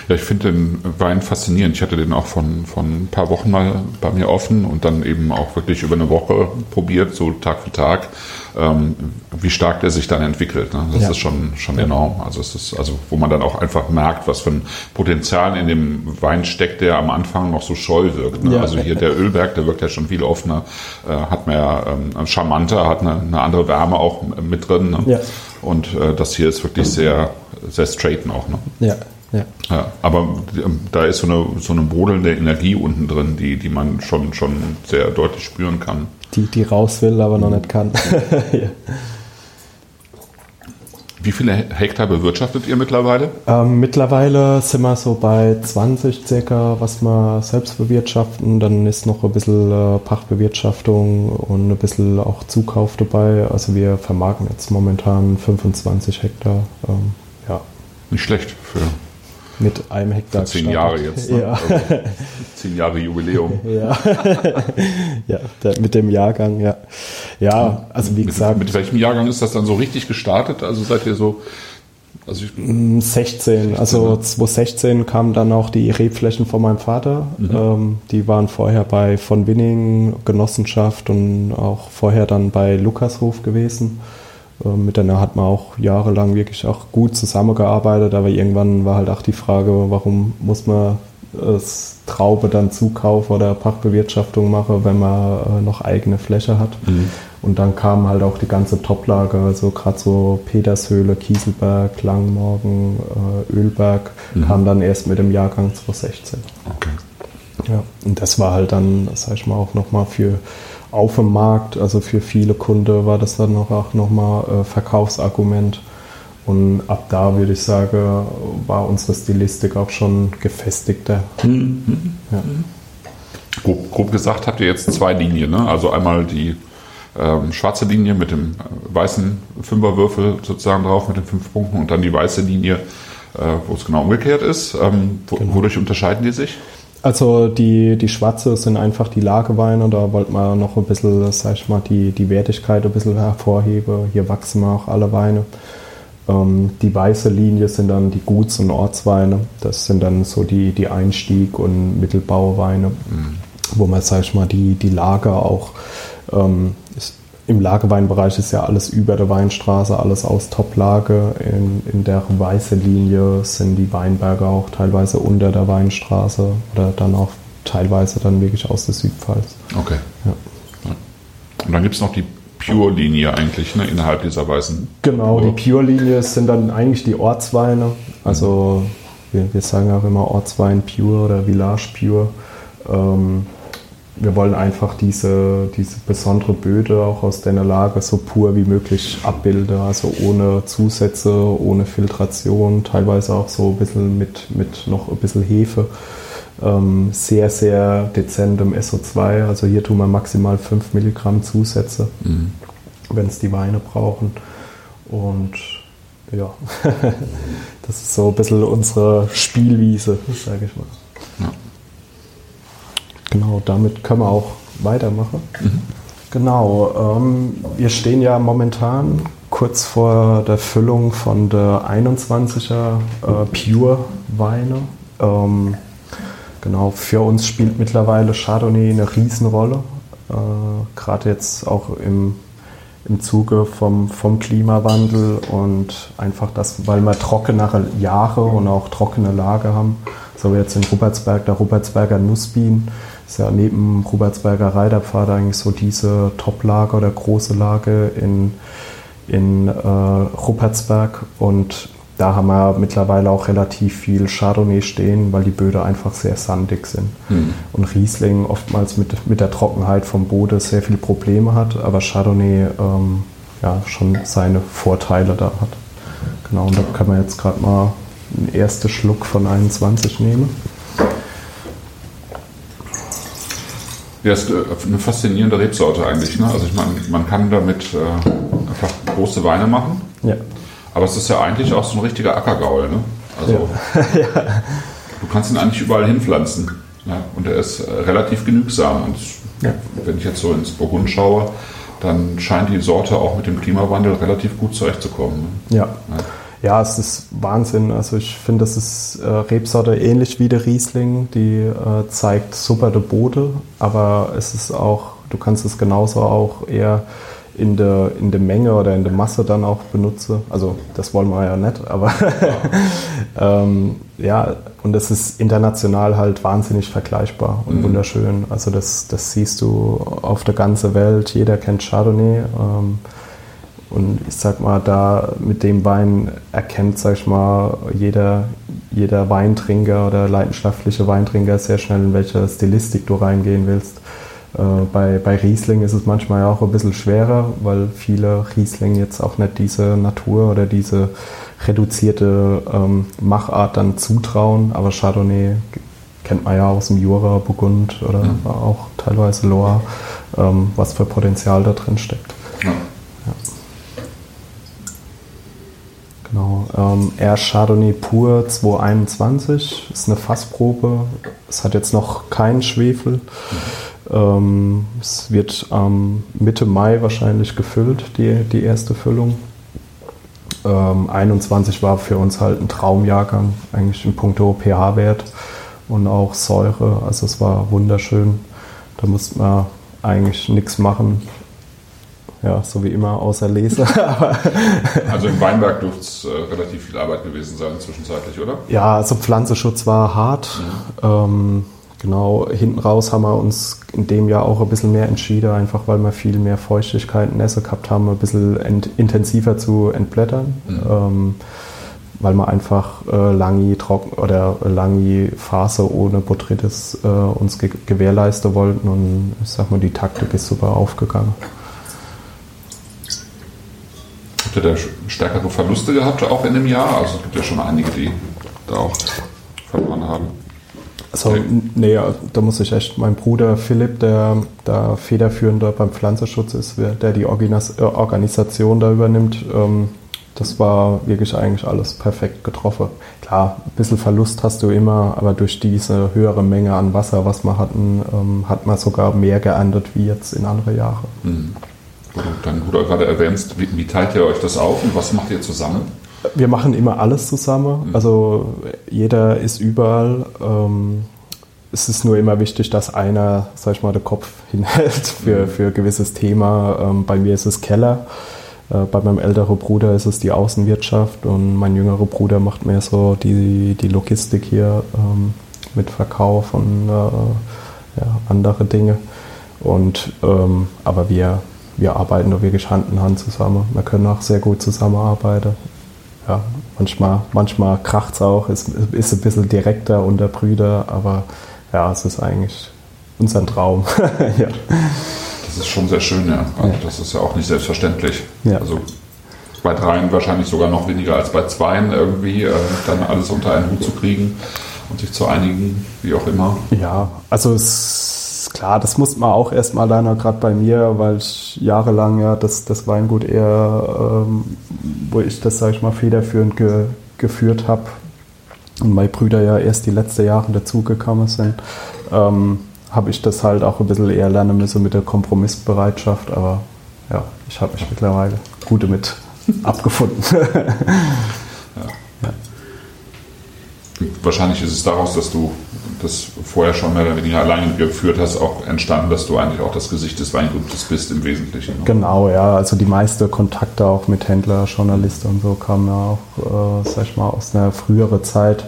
Ja, ich finde den Wein faszinierend. Ich hatte den auch von, von ein paar Wochen mal bei mir offen und dann eben auch wirklich über eine Woche probiert, so Tag für Tag, ähm, wie stark der sich dann entwickelt. Ne? Das ja. ist schon, schon ja. enorm. Also es ist, also wo man dann auch einfach merkt, was für ein Potenzial in dem Wein steckt, der am Anfang noch so scheu wirkt. Ne? Ja. Also hier der Ölberg, der wirkt ja schon viel offener, äh, hat mehr ähm, charmanter, hat eine, eine, andere Wärme auch mit drin. Ne? Und äh, das hier ist wirklich sehr, sehr straight noch. Ne? Ja. Ja. ja. aber ähm, da ist so eine, so eine brodelnde Energie unten drin, die, die man schon, schon sehr deutlich spüren kann. Die, die raus will, aber noch nicht kann. ja. (laughs) Wie viele Hektar bewirtschaftet ihr mittlerweile? Ähm, mittlerweile sind wir so bei 20 circa, was wir selbst bewirtschaften. Dann ist noch ein bisschen äh, Pachtbewirtschaftung und ein bisschen auch Zukauf dabei. Also wir vermarkten jetzt momentan 25 Hektar. Ähm, ja. Nicht schlecht für mit einem Hektar. Für zehn Jahre jetzt. Ne? Ja. Also zehn Jahre Jubiläum. (laughs) Ja, (laughs) ja mit dem Jahrgang, ja. Ja, also wie mit, gesagt. Mit welchem Jahrgang ist das dann so richtig gestartet? Also seid ihr so. Also ich, 16. 16. Also 2016 kamen dann auch die Rebflächen von meinem Vater. Mhm. Ähm, die waren vorher bei von Winning Genossenschaft und auch vorher dann bei Lukashof gewesen. Äh, mit der hat man auch jahrelang wirklich auch gut zusammengearbeitet, aber irgendwann war halt auch die Frage, warum muss man das Traube dann zukaufen oder Pachtbewirtschaftung machen, wenn man äh, noch eigene Fläche hat. Mhm. Und dann kam halt auch die ganze Toplage, also gerade so Petershöhle, Kieselberg, Langmorgen, äh, Ölberg, mhm. kam dann erst mit dem Jahrgang 2016. Okay. Ja, und das war halt dann, sag ich mal, auch nochmal für auf dem Markt, also für viele Kunden war das dann auch nochmal äh, Verkaufsargument. Und ab da würde ich sagen, war unsere Stilistik auch schon gefestigter. Mhm. Ja. Grob, grob, gesagt habt ihr jetzt zwei Linien, ne? also einmal die ähm, schwarze Linie mit dem äh, weißen Fünferwürfel sozusagen drauf mit den fünf Punkten und dann die weiße Linie, äh, wo es genau umgekehrt ist. Ähm, wo, genau. Wodurch unterscheiden die sich? Also die, die Schwarze sind einfach die Lageweine, da wollte man noch ein bisschen, sag ich mal, die, die Wertigkeit ein bisschen hervorheben. Hier wachsen auch alle Weine. Ähm, die weiße Linie sind dann die Guts- und Ortsweine. Das sind dann so die, die Einstieg- und Mittelbauweine, mhm. wo man, sag ich mal, die, die Lager auch ähm, im Lageweinbereich ist ja alles über der Weinstraße, alles aus Toplage. In, in der weißen Linie sind die Weinberge auch teilweise unter der Weinstraße oder dann auch teilweise dann wirklich aus der Südpfalz. Okay. Ja. Und dann gibt es noch die Pure-Linie eigentlich ne, innerhalb dieser weißen. Genau, die Pure-Linie sind dann eigentlich die Ortsweine. Also wir, wir sagen auch immer Ortswein Pure oder Village Pure. Ähm, wir wollen einfach diese, diese besondere Böde auch aus deiner Lage so pur wie möglich abbilden, also ohne Zusätze, ohne Filtration, teilweise auch so ein bisschen mit, mit noch ein bisschen Hefe. Ähm, sehr, sehr dezentem SO2, also hier tun wir maximal 5 Milligramm Zusätze, mhm. wenn es die Weine brauchen. Und ja, (laughs) das ist so ein bisschen unsere Spielwiese, sage ich mal. Genau, damit können wir auch weitermachen. Mhm. Genau, ähm, wir stehen ja momentan kurz vor der Füllung von der 21er äh, Pure Weine. Ähm, genau, für uns spielt mittlerweile Chardonnay eine Riesenrolle. Äh, Gerade jetzt auch im, im Zuge vom, vom Klimawandel und einfach das, weil wir trockenere Jahre und auch trockene Lage haben. So wie jetzt in Rupertsberg, der Rupertsberger Nussbien ist ja neben Rubertsberger Reiterpfad eigentlich so diese Top-Lage oder große Lage in, in äh, Ruppertsberg und da haben wir mittlerweile auch relativ viel Chardonnay stehen, weil die Böden einfach sehr sandig sind. Mhm. Und Riesling oftmals mit, mit der Trockenheit vom Boden sehr viele Probleme hat, aber Chardonnay ähm, ja, schon seine Vorteile da hat. Genau, und da können wir jetzt gerade mal einen ersten Schluck von 21 nehmen. Ja, ist äh, eine faszinierende Rebsorte eigentlich. Ne? Also ich meine, man kann damit äh, einfach große Weine machen. Ja. Aber es ist ja eigentlich auch so ein richtiger Ackergaul. Ne? Also ja. (laughs) du kannst ihn eigentlich überall hinpflanzen. Ja? Und er ist äh, relativ genügsam. Und ja. wenn ich jetzt so ins Burgund schaue, dann scheint die Sorte auch mit dem Klimawandel relativ gut zurechtzukommen. Ne? Ja. Ja. Es ist Wahnsinn. Also ich finde, das ist äh, Rebsorte ähnlich wie der Riesling. Die äh, zeigt super der Bode, aber es ist auch, du kannst es genauso auch eher in der, in der Menge oder in der Masse dann auch benutzen. Also das wollen wir ja nicht, aber (laughs) ähm, ja, und es ist international halt wahnsinnig vergleichbar und mhm. wunderschön. Also das, das siehst du auf der ganzen Welt. Jeder kennt Chardonnay. Ähm, und ich sag mal, da mit dem Wein erkennt, sag ich mal, jeder, jeder Weintrinker oder leidenschaftliche Weintrinker sehr schnell, in welche Stilistik du reingehen willst. Äh, bei, bei Riesling ist es manchmal auch ein bisschen schwerer, weil viele Riesling jetzt auch nicht diese Natur oder diese reduzierte ähm, Machart dann zutrauen. Aber Chardonnay kennt man ja aus dem Jura, Burgund oder mhm. auch teilweise Loire, ähm, was für Potenzial da drin steckt. Ja. Genau. Ähm, Air Chardonnay Pur 221 ist eine Fassprobe. Es hat jetzt noch keinen Schwefel. Mhm. Ähm, es wird ähm, Mitte Mai wahrscheinlich gefüllt, die, die erste Füllung. Ähm, 21 war für uns halt ein Traumjahrgang, eigentlich in puncto pH-Wert und auch Säure. Also es war wunderschön. Da musste man eigentlich nichts machen. Ja, so wie immer, außer Lese. (laughs) also im Weinberg dürfte es äh, relativ viel Arbeit gewesen sein zwischenzeitlich, oder? Ja, also Pflanzenschutz war hart. Mhm. Ähm, genau, hinten raus haben wir uns in dem Jahr auch ein bisschen mehr entschieden, einfach weil wir viel mehr Feuchtigkeit in Nässe gehabt haben, ein bisschen intensiver zu entblättern. Mhm. Ähm, weil wir einfach äh, lange trocken oder lange Phase ohne Botrytis äh, uns ge gewährleisten wollten und ich sag mal, die Taktik ist super aufgegangen. Ihr da stärkere Verluste gehabt, auch in dem Jahr? Also es gibt ja schon einige, die da auch verloren haben. Also, nee, da muss ich echt, mein Bruder Philipp, der da federführender beim Pflanzenschutz ist, der die äh, Organisation da übernimmt, ähm, das war wirklich eigentlich alles perfekt getroffen. Klar, ein bisschen Verlust hast du immer, aber durch diese höhere Menge an Wasser, was wir hatten, ähm, hat man sogar mehr geerntet wie jetzt in andere Jahre. Mhm. Dann, wo du gerade erwähnst, wie, wie, teilt ihr euch das auf und was macht ihr zusammen? Wir machen immer alles zusammen. Mhm. Also jeder ist überall. Ähm, es ist nur immer wichtig, dass einer, sag ich mal, den Kopf (laughs) hinhält für, mhm. für ein gewisses Thema. Ähm, bei mir ist es Keller. Äh, bei meinem älteren Bruder ist es die Außenwirtschaft und mein jüngerer Bruder macht mehr so die, die Logistik hier ähm, mit Verkauf und äh, ja, andere Dinge. Und, aber wir, wir arbeiten da wirklich Hand in Hand zusammen. Wir können auch sehr gut zusammenarbeiten. Ja, manchmal manchmal kracht es auch, es ist, ist ein bisschen direkter unter Brüder, aber ja, es ist eigentlich unser Traum. (laughs) ja das ist schon sehr schön, ja. Also das ist ja auch nicht selbstverständlich. Ja. Also bei dreien wahrscheinlich sogar noch weniger als bei zweien irgendwie, äh, dann alles unter einen Hut zu kriegen und sich zu einigen, wie auch immer. Ja, also es klar, das muss man auch erstmal lernen, gerade bei mir, weil ich jahrelang ja das, das Weingut eher, ähm, wo ich das, sage ich mal, federführend ge, geführt habe und meine Brüder ja erst die letzten Jahre dazugekommen sind. Ähm, habe ich das halt auch ein bisschen eher lernen müssen mit der Kompromissbereitschaft, aber ja, ich habe mich mittlerweile gut damit abgefunden. (laughs) Wahrscheinlich ist es daraus, dass du das vorher schon mehr oder weniger alleine geführt hast, auch entstanden, dass du eigentlich auch das Gesicht des Weingutes bist im Wesentlichen. Ne? Genau, ja. Also die meisten Kontakte auch mit Händler, Journalisten und so kamen ja auch, äh, sag ich mal, aus einer früheren Zeit.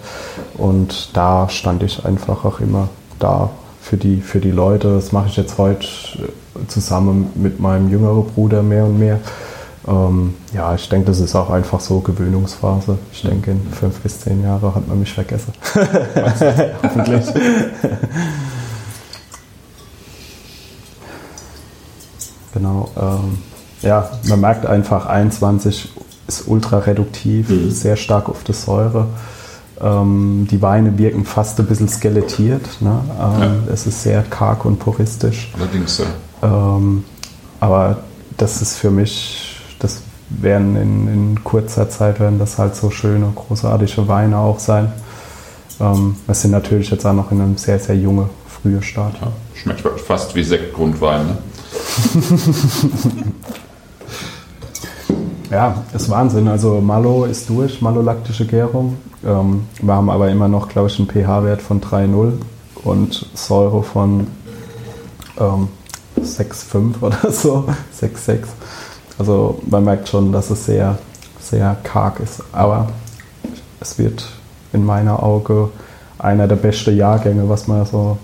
Und da stand ich einfach auch immer da für die, für die Leute. Das mache ich jetzt heute zusammen mit meinem jüngeren Bruder mehr und mehr. Ähm, ja, ich denke, das ist auch einfach so Gewöhnungsphase. Ich denke, in fünf bis zehn Jahren hat man mich vergessen. (laughs) Hoffentlich. genau. Ähm, ja, man merkt einfach, 21 ist ultra reduktiv, mhm. sehr stark auf die Säure. Ähm, die Weine wirken fast ein bisschen skelettiert. Ne? Ähm, ja. Es ist sehr karg und puristisch. Allerdings, ja. Ähm, aber das ist für mich, das werden in, in, kurzer Zeit werden das halt so schöne, großartige Weine auch sein. Ähm, sind natürlich jetzt auch noch in einem sehr, sehr junge, frühe Stadium. Ja, schmeckt fast wie Sektgrundwein. Ne? (laughs) Ja, ist Wahnsinn. Also Malo ist durch, malolaktische Gärung. Ähm, wir haben aber immer noch, glaube ich, einen pH-Wert von 3,0 und Säure von ähm, 6,5 oder so, (laughs) 6,6. Also man merkt schon, dass es sehr, sehr karg ist. Aber es wird in meiner Auge einer der besten Jahrgänge, was wir so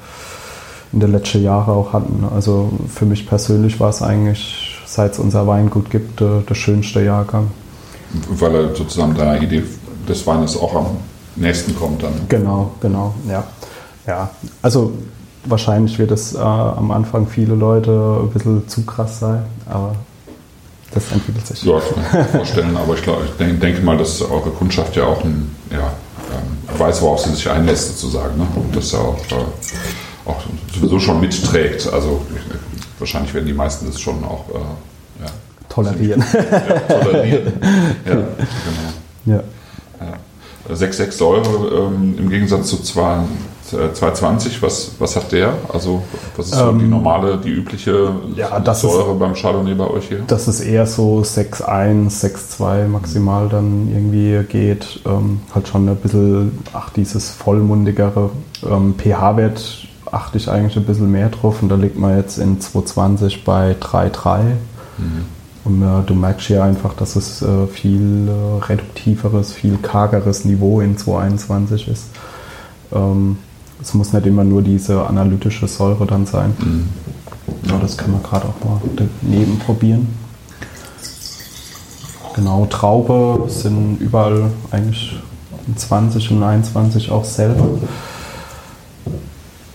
in den letzten Jahren auch hatten. Also für mich persönlich war es eigentlich seit es unser Weingut gibt, der, der schönste Jahrgang. Weil er sozusagen deiner Idee des Weines auch am nächsten kommt dann. Genau, genau, ja. Ja, also wahrscheinlich wird es äh, am Anfang viele Leute ein bisschen zu krass sein, aber das entwickelt sich. Ja, das kann ich mir vorstellen, aber ich, glaub, ich denke, denke, mal, dass eure Kundschaft ja auch ein, ja, ähm, weiß, worauf sie sich einlässt, sozusagen. Ne? Und das ja auch, äh, auch sowieso schon mitträgt. Also wahrscheinlich werden die meisten das schon auch äh, ja, tolerieren. Ja, tolerieren. (laughs) ja, genau. Ja. Ja. 6,6 Säure ähm, im Gegensatz zu 2, 220, was, was hat der? Also, was ist so ähm, die normale, die übliche ja, Säure ist, beim Chardonnay bei euch hier? Das ist eher so 6,1, 6,2 maximal dann irgendwie geht. Ähm, halt schon ein bisschen, ach, dieses vollmundigere ähm, pH-Wert achte ich eigentlich ein bisschen mehr drauf und da liegt man jetzt in 220 bei 3,3. Mhm. Und äh, du merkst hier einfach, dass es äh, viel äh, reduktiveres, viel kargeres Niveau in 221 ist. Ähm, es muss nicht immer nur diese analytische Säure dann sein. Mhm. Ja, das können wir gerade auch mal daneben probieren. Genau, Traube sind überall eigentlich 20 und 21 auch selber.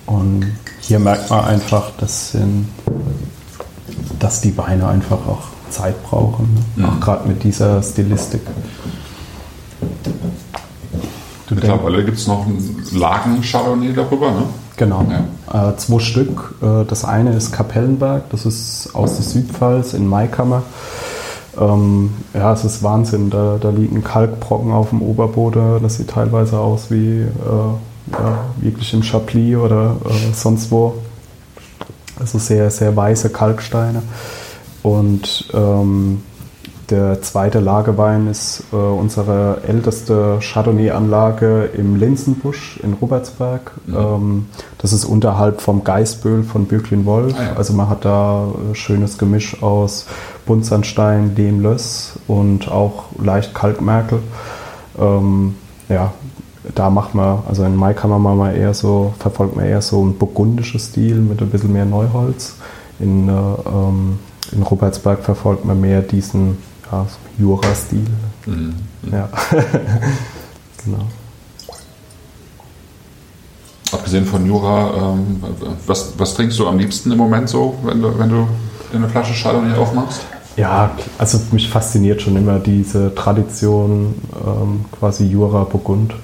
Und hier merkt man einfach, dass, sind, dass die Weine einfach auch Zeit brauchen, ne? mhm. auch gerade mit dieser Stilistik. Mittlerweile gibt es noch ein Lagen-Chardonnay darüber, ne? Genau. Ja. Äh, zwei Stück. Äh, das eine ist Kapellenberg, das ist aus der Südpfalz in Maikammer. Ähm, ja, es ist Wahnsinn. Da, da liegt ein Kalkbrocken auf dem Oberboden. Das sieht teilweise aus wie äh, ja, wirklich im Chablis oder äh, sonst wo. Also sehr, sehr weiße Kalksteine. Und ähm, der zweite Lagewein ist äh, unsere älteste Chardonnay-Anlage im Linsenbusch in Rubertsberg. Mhm. Ähm, das ist unterhalb vom Geißböhl von Böcklin-Wolf. Ah, ja. Also man hat da ein schönes Gemisch aus Buntsandstein, Lehmlöss und auch leicht Kalkmerkel. Ähm, ja, da macht man, also in Maikammer machen wir eher so, verfolgt man eher so ein burgundisches Stil mit ein bisschen mehr Neuholz. In, äh, ähm, in Rupertsberg verfolgt man mehr diesen ja, Jura-Stil. Mhm. Ja. (laughs) genau. Abgesehen von Jura, ähm, was, was trinkst du am liebsten im Moment so, wenn du, wenn du eine Flasche Chardonnay aufmachst? Ja, also mich fasziniert schon immer diese Tradition ähm, quasi Jura Burgund.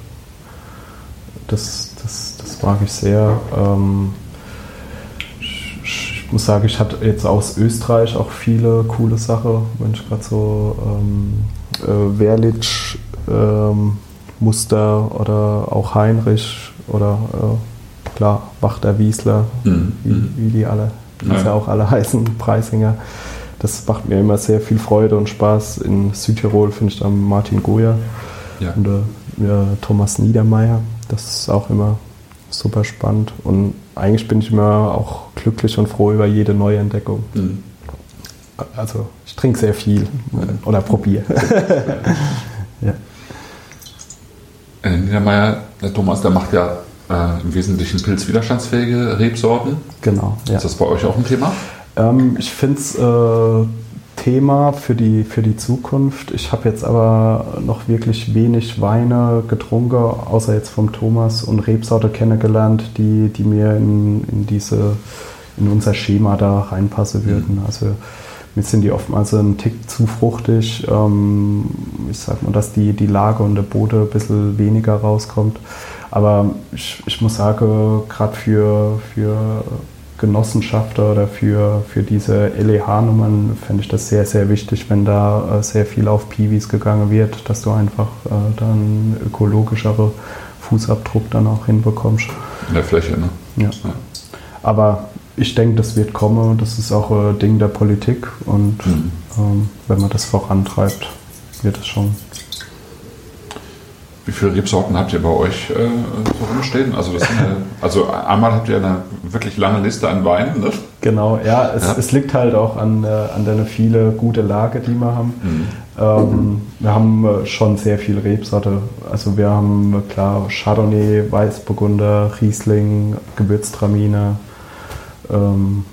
Das, das, das mag ich sehr. Ähm, ich muss sagen, ich hatte jetzt aus Österreich auch viele coole Sachen, wenn ich gerade so ähm, äh, Werlitsch, ähm, Muster oder auch Heinrich oder äh, klar, Wachter Wiesler, mhm. wie, mhm. wie, die alle, wie ja. sie auch alle (laughs) heißen, Preisinger. Das macht mir immer sehr viel Freude und Spaß. In Südtirol finde ich dann Martin Goya ja. und äh, Thomas Niedermeyer. Das ist auch immer super spannend. Und eigentlich bin ich immer auch glücklich und froh über jede neue Entdeckung. Mhm. Also ich trinke sehr viel oder probiere. (laughs) ja. Äh, Niedermeyer, der Thomas, der macht ja äh, im Wesentlichen pilzwiderstandsfähige Rebsorten. Genau. Ja. Ist das bei euch auch ein Thema? Ähm, ich finde es äh, Thema für die, für die Zukunft. Ich habe jetzt aber noch wirklich wenig Weine getrunken, außer jetzt vom Thomas und Rebsorte kennengelernt, die, die mir in, in, diese, in unser Schema da reinpassen würden. Mhm. Also mir sind die oftmals ein Tick zu fruchtig. Ähm, ich sag mal, dass die, die Lage und der Boden ein bisschen weniger rauskommt. Aber ich, ich muss sagen, gerade für, für Genossenschafter oder für, für diese LEH-Nummern fände ich das sehr, sehr wichtig, wenn da äh, sehr viel auf Piwis gegangen wird, dass du einfach äh, dann ökologischere Fußabdruck dann auch hinbekommst. In der Fläche, ne? Ja. ja. Aber ich denke, das wird kommen. Das ist auch ein Ding der Politik und mhm. ähm, wenn man das vorantreibt, wird es schon wie viele Rebsorten habt ihr bei euch äh, so rumstehen? Also, das eine, also einmal habt ihr eine wirklich lange Liste an Weinen. Ne? Genau, ja es, ja. es, liegt halt auch an, äh, an der viele gute Lage, die wir haben. Mhm. Ähm, wir haben äh, schon sehr viel Rebsorte. Also wir haben äh, klar Chardonnay, Weißburgunder, Riesling, Gewürztraminer, ähm,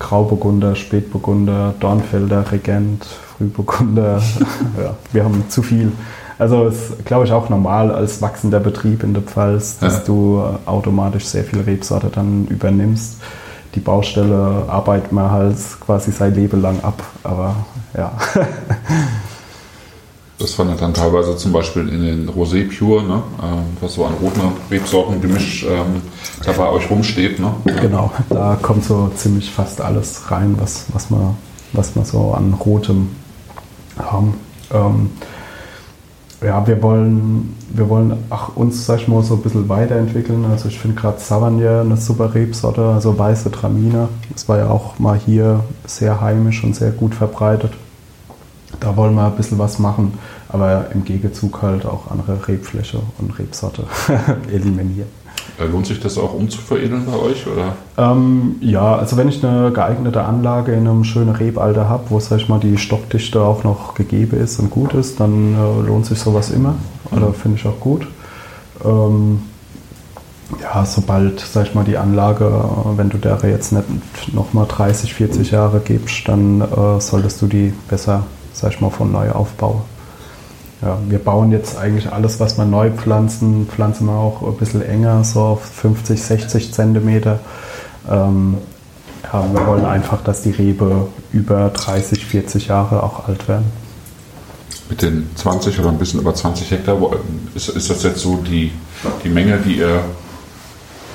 Grauburgunder, Spätburgunder, Dornfelder, Regent, Frühburgunder. (laughs) ja, wir haben zu viel. Also ist, glaube ich, auch normal als wachsender Betrieb in der Pfalz, dass ja. du automatisch sehr viel Rebsorte dann übernimmst. Die Baustelle arbeitet man halt quasi sein Leben lang ab, aber ja. (laughs) Das fand dann teilweise zum Beispiel in den Rosé Pure, ne? Ähm, was so an roten Rebsortengemisch ähm, da bei euch rumsteht. Ne? Genau, da kommt so ziemlich fast alles rein, was, was, man, was wir so an Rotem haben. Ähm, ja, wir wollen, wir wollen auch uns, sag ich mal, so ein bisschen weiterentwickeln. Also ich finde gerade Sauvignon eine super Rebsorte, also weiße Traminer. Das war ja auch mal hier sehr heimisch und sehr gut verbreitet. Da wollen wir ein bisschen was machen, aber im Gegenzug halt auch andere Rebfläche und Rebsorte (laughs) eliminieren. Äh, lohnt sich das auch umzuveredeln bei euch? Oder? Ähm, ja, also wenn ich eine geeignete Anlage in einem schönen Rebalter habe, wo sag ich mal, die Stockdichte auch noch gegeben ist und gut ist, dann äh, lohnt sich sowas immer. Oder mhm. finde ich auch gut. Ähm, ja, sobald, sag ich mal, die Anlage, wenn du der jetzt nicht nochmal 30, 40 Jahre gibst, dann äh, solltest du die besser, sag ich mal, von neu aufbauen. Ja, wir bauen jetzt eigentlich alles, was wir neu pflanzen, pflanzen wir auch ein bisschen enger, so auf 50, 60 Zentimeter. Ähm, ja, wir wollen einfach, dass die Rebe über 30, 40 Jahre auch alt werden. Mit den 20 oder ein bisschen über 20 Hektar, ist, ist das jetzt so die, die Menge, die ihr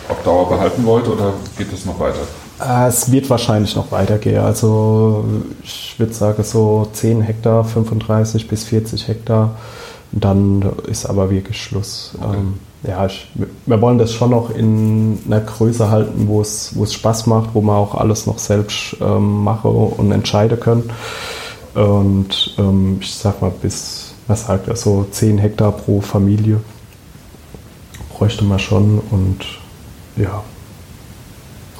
auf Dauer behalten wollt oder geht das noch weiter? Äh, es wird wahrscheinlich noch weitergehen. Also ich würde sagen so 10 Hektar, 35 bis 40 Hektar. Dann ist aber wirklich Schluss. Okay. Ähm, ja, ich, wir wollen das schon noch in einer Größe halten, wo es, wo es Spaß macht, wo wir auch alles noch selbst ähm, machen und entscheiden können. Und ähm, ich sag mal, bis, was sagt er, so 10 Hektar pro Familie bräuchte man schon und ja,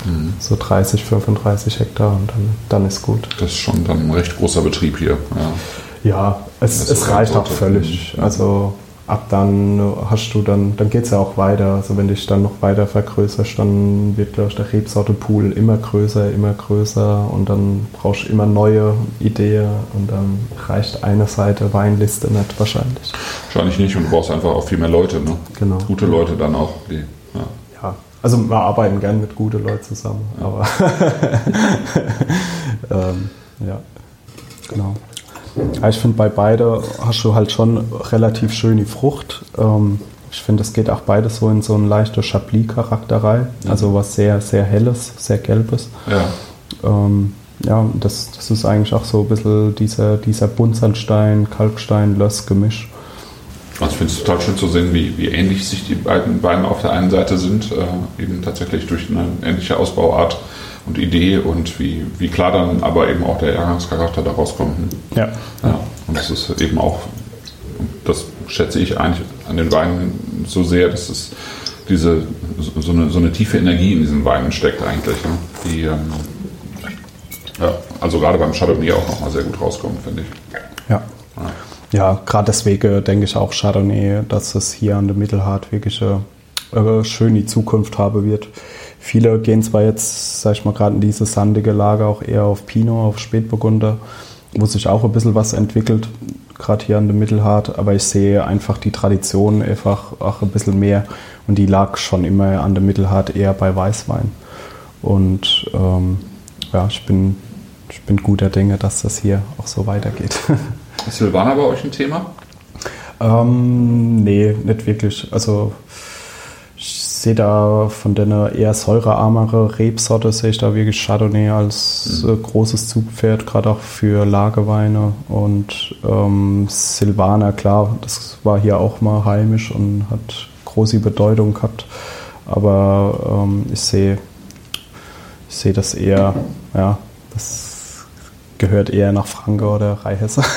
Mhm. So 30, 35 Hektar und dann, dann ist gut. Das ist schon dann ein recht großer Betrieb hier. Ja, ja es, es reicht auch völlig. Mhm. Also ab dann hast du dann, dann geht es ja auch weiter. Also wenn dich dann noch weiter vergrößerst, dann wird, glaube ich, der Rebsortepool immer größer, immer größer und dann brauchst du immer neue Ideen und dann reicht eine Seite Weinliste nicht wahrscheinlich. Wahrscheinlich nicht und du brauchst einfach auch viel mehr Leute, ne? Genau. Gute Leute dann auch, die also wir arbeiten gern mit guten Leuten zusammen, aber (laughs) ähm, ja, genau. ich finde, bei beide hast du halt schon relativ schöne Frucht. Ähm, ich finde, es geht auch beides so in so ein leichter Chablis-Charakter rein. Mhm. Also was sehr, sehr helles, sehr gelbes. Ja. Ähm, ja, das, das ist eigentlich auch so ein bisschen dieser, dieser Buntsandstein, Kalkstein, Löss-Gemisch. Also ich finde es total schön zu sehen, wie, wie ähnlich sich die beiden Weine auf der einen Seite sind, äh, eben tatsächlich durch eine ähnliche Ausbauart und Idee und wie, wie klar dann aber eben auch der Jahrgangscharakter daraus kommt. Ja. ja. Und das ist eben auch, das schätze ich eigentlich an den Weinen so sehr, dass es diese, so eine, so eine tiefe Energie in diesen Weinen steckt eigentlich, ne? die ähm, ja, also gerade beim Chardonnay auch nochmal sehr gut rauskommt, finde ich. Ja. ja ja, gerade deswegen denke ich auch Chardonnay, dass es hier an der Mittelhart wirklich eine, schöne Zukunft haben wird. Viele gehen zwar jetzt, sag ich mal, gerade in diese sandige Lage auch eher auf Pinot, auf Spätburgunder, wo sich auch ein bisschen was entwickelt, gerade hier an der Mittelhart, aber ich sehe einfach die Tradition einfach auch ein bisschen mehr und die lag schon immer an der Mittelhart eher bei Weißwein. Und ähm, ja, ich bin, ich bin guter Dinge, dass das hier auch so weitergeht. (laughs) Ist Silvaner bei euch ein Thema? Ähm, nee, nicht wirklich. Also ich sehe da von der eher säurearmere Rebsorte, sehe ich da wirklich Chardonnay als mhm. äh, großes Zugpferd, gerade auch für Lagerweine. Und ähm, Silvaner, klar, das war hier auch mal heimisch und hat große Bedeutung gehabt. Aber ähm, ich sehe ich sehe das eher, ja, das gehört eher nach Franke oder Rheihesse. (laughs)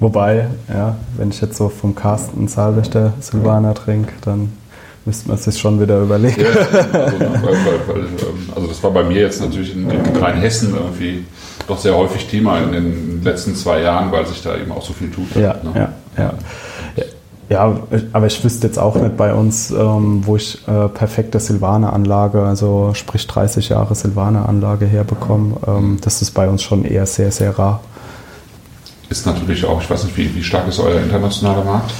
Wobei, ja, wenn ich jetzt so vom Carsten Saalwächter Silvaner trinke, dann müsste man sich schon wieder überlegen. Ja, also, (laughs) weil, weil, weil, ähm, also, das war bei mir jetzt natürlich in, in Rheinhessen irgendwie doch sehr häufig Thema in den letzten zwei Jahren, weil sich da eben auch so viel tut. Ja, ne? ja, ja. Ja, aber ich wüsste jetzt auch nicht bei uns, ähm, wo ich äh, perfekte Silvaner-Anlage, also sprich 30 Jahre Silvaner-Anlage herbekomme. Ähm, das ist bei uns schon eher sehr, sehr rar. Ist natürlich auch, ich weiß nicht, wie, wie stark ist euer internationaler Markt?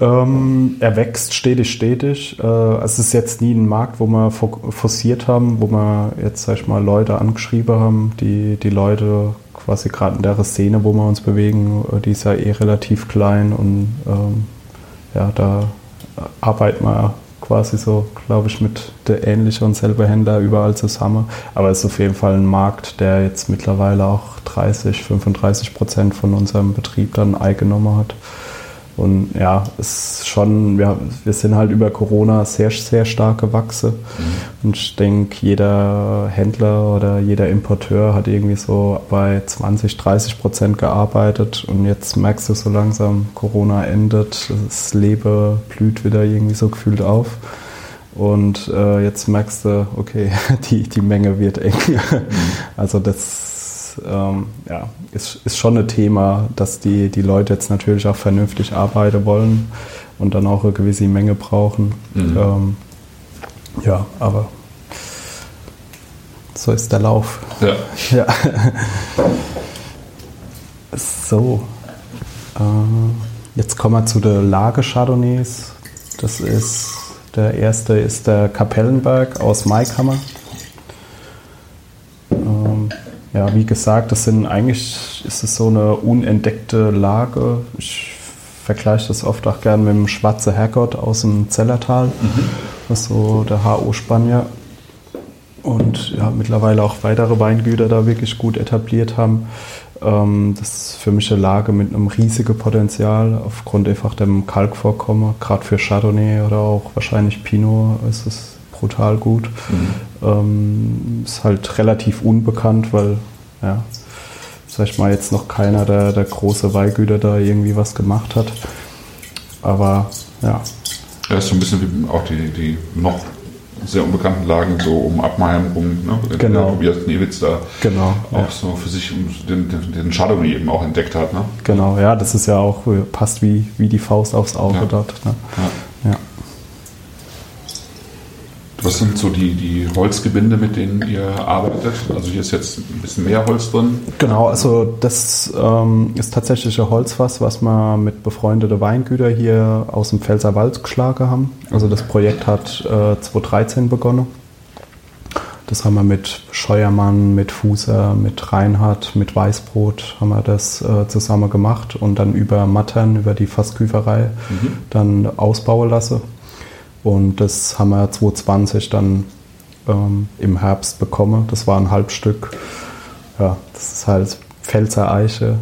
Ähm, er wächst stetig, stetig. Äh, es ist jetzt nie ein Markt, wo wir forciert haben, wo wir jetzt, sag ich mal, Leute angeschrieben haben, die, die Leute quasi gerade in der Szene, wo wir uns bewegen, die ist ja eh relativ klein und ähm, ja, da arbeiten wir quasi so, glaube ich, mit der ähnlichen und selber Händler überall zusammen. Aber es ist auf jeden Fall ein Markt, der jetzt mittlerweile auch 30, 35 Prozent von unserem Betrieb dann eingenommen hat. Und ja, ist schon, wir, wir sind halt über Corona sehr, sehr stark gewachsen. Mhm. Und ich denke, jeder Händler oder jeder Importeur hat irgendwie so bei 20, 30 Prozent gearbeitet. Und jetzt merkst du so langsam, Corona endet, das Leben blüht wieder irgendwie so gefühlt auf. Und äh, jetzt merkst du, okay, (laughs) die, die Menge wird eng. Mhm. Also das ähm, ja, ist, ist schon ein Thema, dass die, die Leute jetzt natürlich auch vernünftig arbeiten wollen und dann auch eine gewisse Menge brauchen. Mhm. Ähm, ja, aber so ist der Lauf. Ja. (laughs) ja. so. Äh, jetzt kommen wir zu den Lage Chardonnays. Das ist der erste ist der Kapellenberg aus Maikammer. Ja, wie gesagt, das sind eigentlich ist es so eine unentdeckte Lage. Ich vergleiche das oft auch gern mit dem Schwarze Herrgott aus dem Zellertal, mhm. was so der HO Spanier und ja, mittlerweile auch weitere Weingüter da wirklich gut etabliert haben. Ähm, das ist für mich eine Lage mit einem riesigen Potenzial aufgrund einfach dem Kalkvorkommen, gerade für Chardonnay oder auch wahrscheinlich Pinot ist es brutal gut. Mhm. Ähm, ist halt relativ unbekannt, weil, ja, sag ich mal, jetzt noch keiner der, der große Weihgüter da irgendwie was gemacht hat. Aber ja. Ja, ist so ein bisschen wie auch die, die noch sehr unbekannten Lagen so um Abmaiern rum, ne? genau. Tobias Knewitz da genau, auch ja. so für sich den, den, den Chardonnay eben auch entdeckt hat. Ne? Genau, ja, das ist ja auch, passt wie, wie die Faust aufs Auge ja. dort. Ne? Ja. ja. Was sind so die, die Holzgebinde, mit denen ihr arbeitet? Also hier ist jetzt ein bisschen mehr Holz drin. Genau, also das ähm, ist tatsächlich ein Holzfass, was wir mit befreundeten Weingüter hier aus dem Pfälzerwald geschlagen haben. Also das Projekt hat äh, 2013 begonnen. Das haben wir mit Scheuermann, mit Fuser, mit Reinhardt, mit Weißbrot haben wir das äh, zusammen gemacht und dann über Mattern, über die Fassküferei mhm. dann ausbauen lassen. Und das haben wir 2020 dann ähm, im Herbst bekommen. Das war ein Halbstück. Ja, das ist halt Pfälzer Eiche,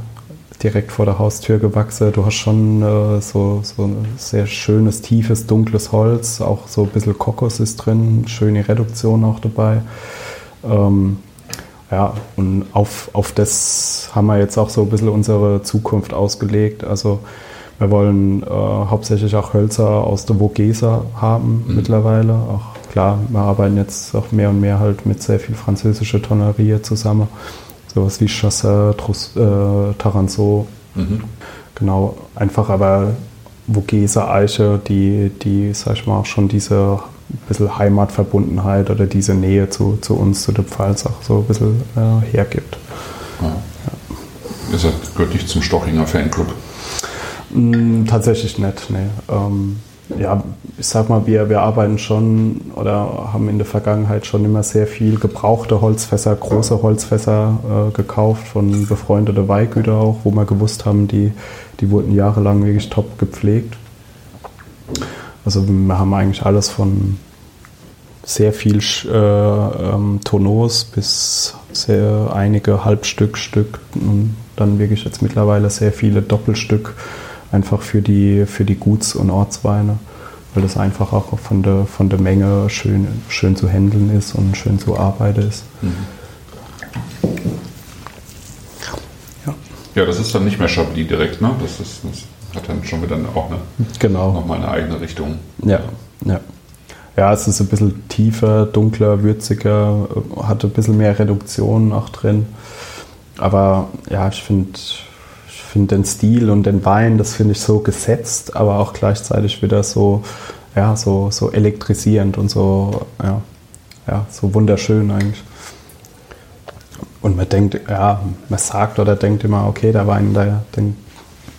direkt vor der Haustür gewachsen. Du hast schon äh, so, so ein sehr schönes, tiefes, dunkles Holz. Auch so ein bisschen Kokos ist drin, schöne Reduktion auch dabei. Ähm, ja, und auf, auf das haben wir jetzt auch so ein bisschen unsere Zukunft ausgelegt. Also wir wollen äh, hauptsächlich auch Hölzer aus der Vogesa haben mhm. mittlerweile. Auch klar, wir arbeiten jetzt auch mehr und mehr halt mit sehr viel französischer Tonnerie zusammen. Sowas wie Chassin, Trus, äh, Taranso. Mhm. Genau, einfach aber Vogesa Eiche, die, die, sag ich mal, auch schon diese bisschen Heimatverbundenheit oder diese Nähe zu, zu uns, zu der Pfalz auch so ein bisschen äh, hergibt. Ja. Ja. Ihr seid, gehört nicht zum Stochinger Fanclub. Mm, tatsächlich nicht, nee. Ähm, ja, ich sag mal, wir, wir arbeiten schon oder haben in der Vergangenheit schon immer sehr viel gebrauchte Holzfässer, große Holzfässer äh, gekauft von befreundeten Weihgüter auch, wo wir gewusst haben, die, die wurden jahrelang wirklich top gepflegt. Also wir haben eigentlich alles von sehr viel äh, ähm, Tonos bis sehr einige Halbstück Stück und dann wirklich jetzt mittlerweile sehr viele Doppelstück einfach für die, für die Guts- und Ortsweine, weil das einfach auch von der, von der Menge schön, schön zu handeln ist und schön zu arbeiten ist. Mhm. Ja. ja, das ist dann nicht mehr Chablis direkt, ne? Das, ist, das hat dann schon wieder auch eine, genau. nochmal eine eigene Richtung. Ja, ja. Ja, es ist ein bisschen tiefer, dunkler, würziger, hat ein bisschen mehr Reduktion auch drin. Aber ja, ich finde, finde den Stil und den Wein, das finde ich so gesetzt, aber auch gleichzeitig wieder so, ja, so, so elektrisierend und so, ja, ja, so wunderschön eigentlich. Und man denkt, ja, man sagt oder denkt immer, okay, der Wein, der, den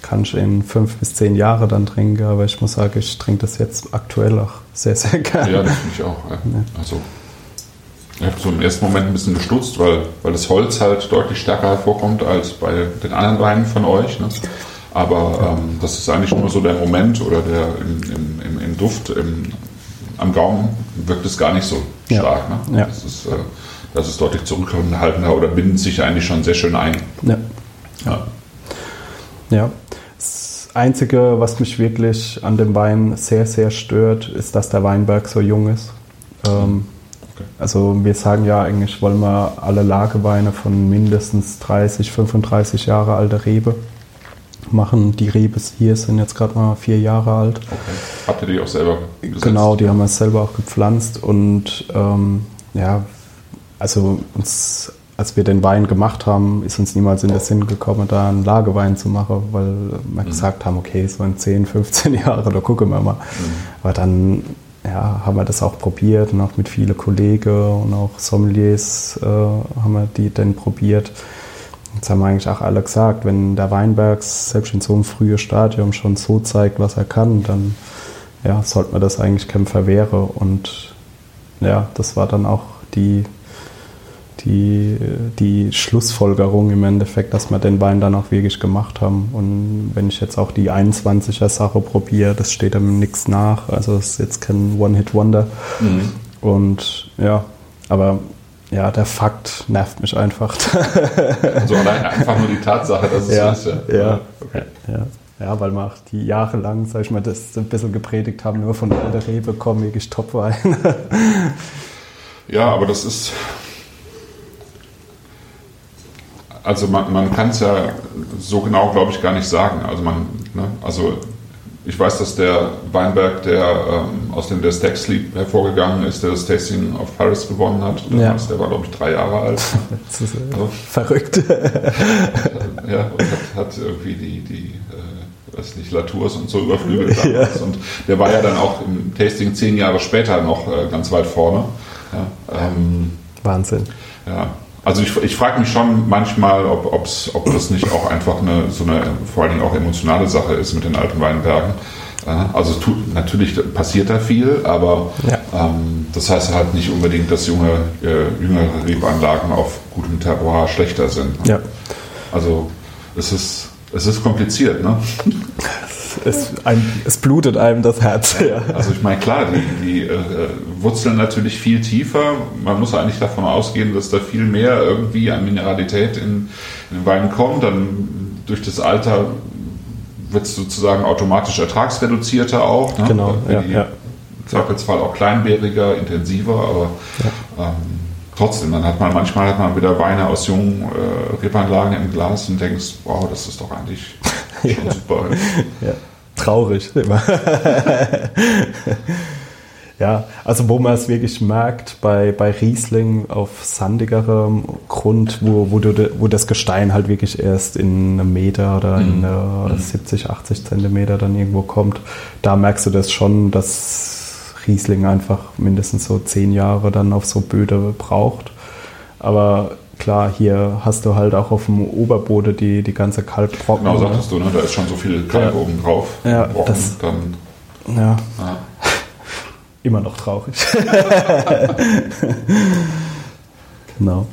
kann ich in fünf bis zehn Jahre dann trinken, aber ich muss sagen, ich trinke das jetzt aktuell auch sehr, sehr gerne. Ja, das finde ich auch. Ja. Also ich habe so im ersten Moment ein bisschen gestutzt, weil, weil das Holz halt deutlich stärker hervorkommt als bei den anderen Weinen von euch. Ne? Aber ähm, das ist eigentlich nur so der Moment oder der im, im, im, Duft, im, am Gaumen wirkt es gar nicht so stark. Ja. Ne? Ja. Das, ist, äh, das ist deutlich zurückhaltender oder bindet sich eigentlich schon sehr schön ein. Ja. Ja. ja. Einzige, was mich wirklich an dem Wein sehr, sehr stört, ist, dass der Weinberg so jung ist. Ähm, okay. Also wir sagen ja eigentlich, wollen wir alle Lageweine von mindestens 30, 35 Jahre alter Rebe machen. Die Rebes hier sind jetzt gerade mal vier Jahre alt. Okay. Habt ihr die auch selber gesetzt? Genau, die haben wir selber auch gepflanzt und ähm, ja, also uns als wir den Wein gemacht haben, ist uns niemals in den Sinn gekommen, da einen Lagewein zu machen, weil wir mhm. gesagt haben, okay, so in 10, 15 (laughs) Jahren, da gucken wir mal. Mhm. Aber dann ja, haben wir das auch probiert und auch mit vielen Kollegen und auch Sommeliers äh, haben wir die dann probiert. Jetzt haben wir eigentlich auch alle gesagt, wenn der Weinberg selbst in so einem frühen Stadium schon so zeigt, was er kann, dann ja, sollte man das eigentlich kämpfen wäre. Und ja, das war dann auch die die, die Schlussfolgerung im Endeffekt, dass wir den Wein dann auch wirklich gemacht haben. Und wenn ich jetzt auch die 21er Sache probiere, das steht einem nichts nach. Also es ist jetzt kein One-Hit-Wonder. Mhm. Und ja, aber ja, der Fakt nervt mich einfach. (laughs) also allein einfach nur die Tatsache, dass es ja, ist. Ja, ja, okay. ja. Ja, weil wir auch die Jahre lang, sag ich mal, das ein bisschen gepredigt haben, nur von der Rebe kommen wirklich Top-Wein. ja, aber das ist, also man, man kann es ja so genau, glaube ich, gar nicht sagen. Also man, ne, also ich weiß, dass der Weinberg, der ähm, aus dem der Stack Sleep hervorgegangen ist, der das Tasting of Paris gewonnen hat, damals, ja. der war, glaube ich, drei Jahre alt. (laughs) Das ist also, verrückt. (laughs) ja, und hat, hat, irgendwie die, die äh, weiß nicht, Latours und so überflügelt damals. Ja. Und der war ja dann auch im Tasting zehn Jahre später noch äh, ganz weit vorne. Ja, ähm, Wahnsinn. Ja, also ich, ich frage mich schon manchmal, ob, ob's, ob das nicht auch einfach eine, so eine vor allen Dingen auch emotionale Sache ist mit den alten Weinbergen. Also tut, natürlich passiert da viel, aber ja. ähm, das heißt halt nicht unbedingt, dass junge, äh, jüngere Rebanlagen auf gutem Terroir schlechter sind. Ja. Also es ist, es ist kompliziert, ne? Es, ein, es, blutet einem das Herz. Ja. Also ich meine, klar, die, die äh, wurzeln natürlich viel tiefer. Man muss eigentlich davon ausgehen, dass da viel mehr irgendwie an Mineralität in, in den Wein kommt. Dann durch das Alter wird es sozusagen automatisch ertragsreduzierter auch. Ne? Genau, ja, ja. Zweifelsfall auch kleinbäriger, intensiver, aber ja. ähm, trotzdem, dann hat man manchmal hat man wieder Weine aus jungen äh, Rebanlagen im Glas und denkst, wow, das ist doch eigentlich schon (laughs) super. ja traurig immer. (laughs) ja, also wo man es wirklich merkt, bei, bei Riesling auf sandigerem Grund, wo, wo, du, wo das Gestein halt wirklich erst in einem Meter oder in mhm. 70, 80 Zentimeter dann irgendwo kommt, da merkst du das schon, dass Riesling einfach mindestens so zehn Jahre dann auf so Böde braucht. Aber klar, hier hast du halt auch auf dem Oberboden die, die ganze Kalkbrocken. Genau, sagtest du, ne? da ist schon so viel Kalk ja. oben drauf. Ja, das, dann, ja. ja. (laughs) Immer noch traurig. (laughs) genau.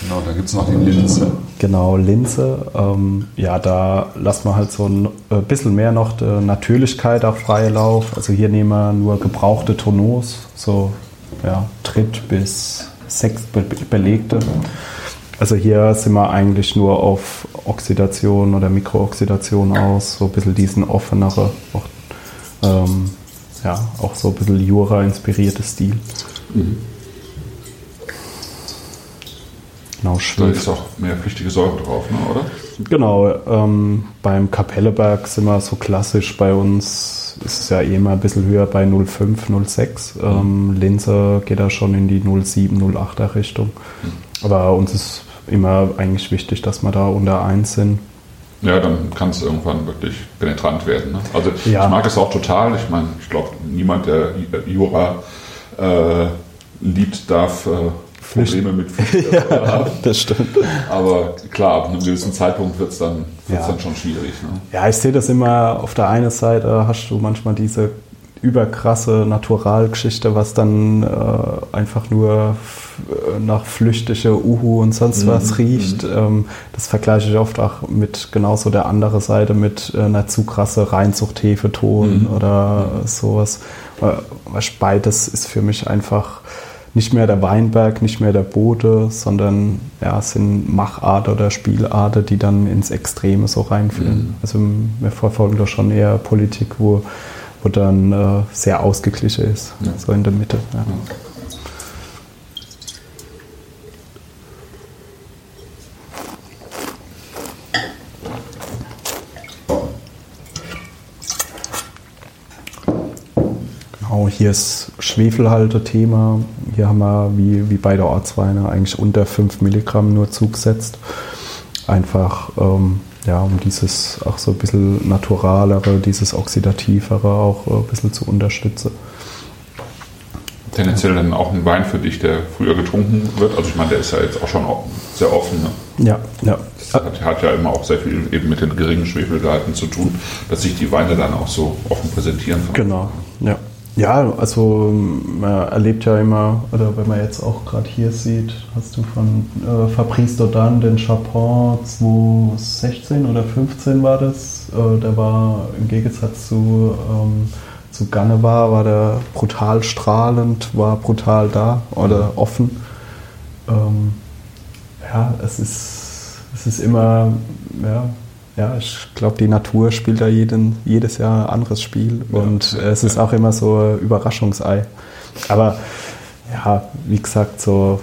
Genau, da gibt es noch die Linse. Genau, Linse. Ähm, ja, da lassen wir halt so ein äh, bisschen mehr noch Natürlichkeit auf freie Lauf. Also hier nehmen wir nur gebrauchte Tonneaus, so ja, Tritt bis sechs belegte. Also hier sind wir eigentlich nur auf Oxidation oder Mikrooxidation aus, so ein bisschen diesen offenere, auch, ähm, ja, auch so ein bisschen Jura-inspiriertes Stil. Mhm. Genau, Da ist auch mehr flüchtige Säure drauf, ne, oder? Genau, ähm, beim Kapelleberg sind wir so klassisch bei uns ist es ja eh immer ein bisschen höher bei 0,5, 0,6. Ähm. Linse geht da schon in die 0,7, 0,8er Richtung. Aber uns ist immer eigentlich wichtig, dass wir da unter 1 sind. Ja, dann kann es irgendwann wirklich penetrant werden. Ne? Also ja. ich mag es auch total. Ich meine, ich glaube, niemand, der Jura äh, liebt, darf äh, Probleme mit Flüchten (laughs) ja. Das stimmt. Aber klar, ab einem gewissen Zeitpunkt wird es dann, ja. dann schon schwierig. Ne? Ja, ich sehe das immer auf der einen Seite hast du manchmal diese überkrasse Naturalgeschichte, was dann äh, einfach nur nach flüchtiger Uhu und sonst mhm. was riecht. Mhm. Ähm, das vergleiche ich oft auch mit genauso der andere Seite mit äh, einer zu krasse Reinzuchthefeton mhm. oder mhm. sowas. Äh, beides ist für mich einfach nicht mehr der Weinberg, nicht mehr der Bote, sondern ja, es sind Machart oder Spielarten, die dann ins Extreme so reinführen. Mhm. Also wir verfolgen da schon eher Politik, wo, wo dann äh, sehr ausgeglichen ist, ja. so in der Mitte. Ja. Genau, hier ist Schwefelhalter-Thema. Hier haben wir, wie, wie bei der Ortsweine, eigentlich unter 5 Milligramm nur zugesetzt. Einfach, ähm, ja, um dieses auch so ein bisschen naturalere, dieses oxidativere auch ein bisschen zu unterstützen. Tendenziell dann auch ein Wein für dich, der früher getrunken wird. Also ich meine, der ist ja jetzt auch schon sehr offen. Ne? Ja, ja. Das hat, hat, ja immer auch sehr viel eben mit den geringen Schwefelgehalten zu tun, dass sich die Weine dann auch so offen präsentieren. Genau, ja. Ja, also man erlebt ja immer, oder wenn man jetzt auch gerade hier sieht, hast du von äh, Fabrice Dodan den Chapon 2016 oder 15 war das. Äh, der war im Gegensatz zu, ähm, zu Gannevar, war der brutal strahlend, war brutal da oder offen. Ähm, ja, es ist, es ist immer, ja, ja, ich glaube, die Natur spielt da jeden, jedes Jahr ein anderes Spiel und ja, es ist auch immer so Überraschungsei. Aber ja, wie gesagt, so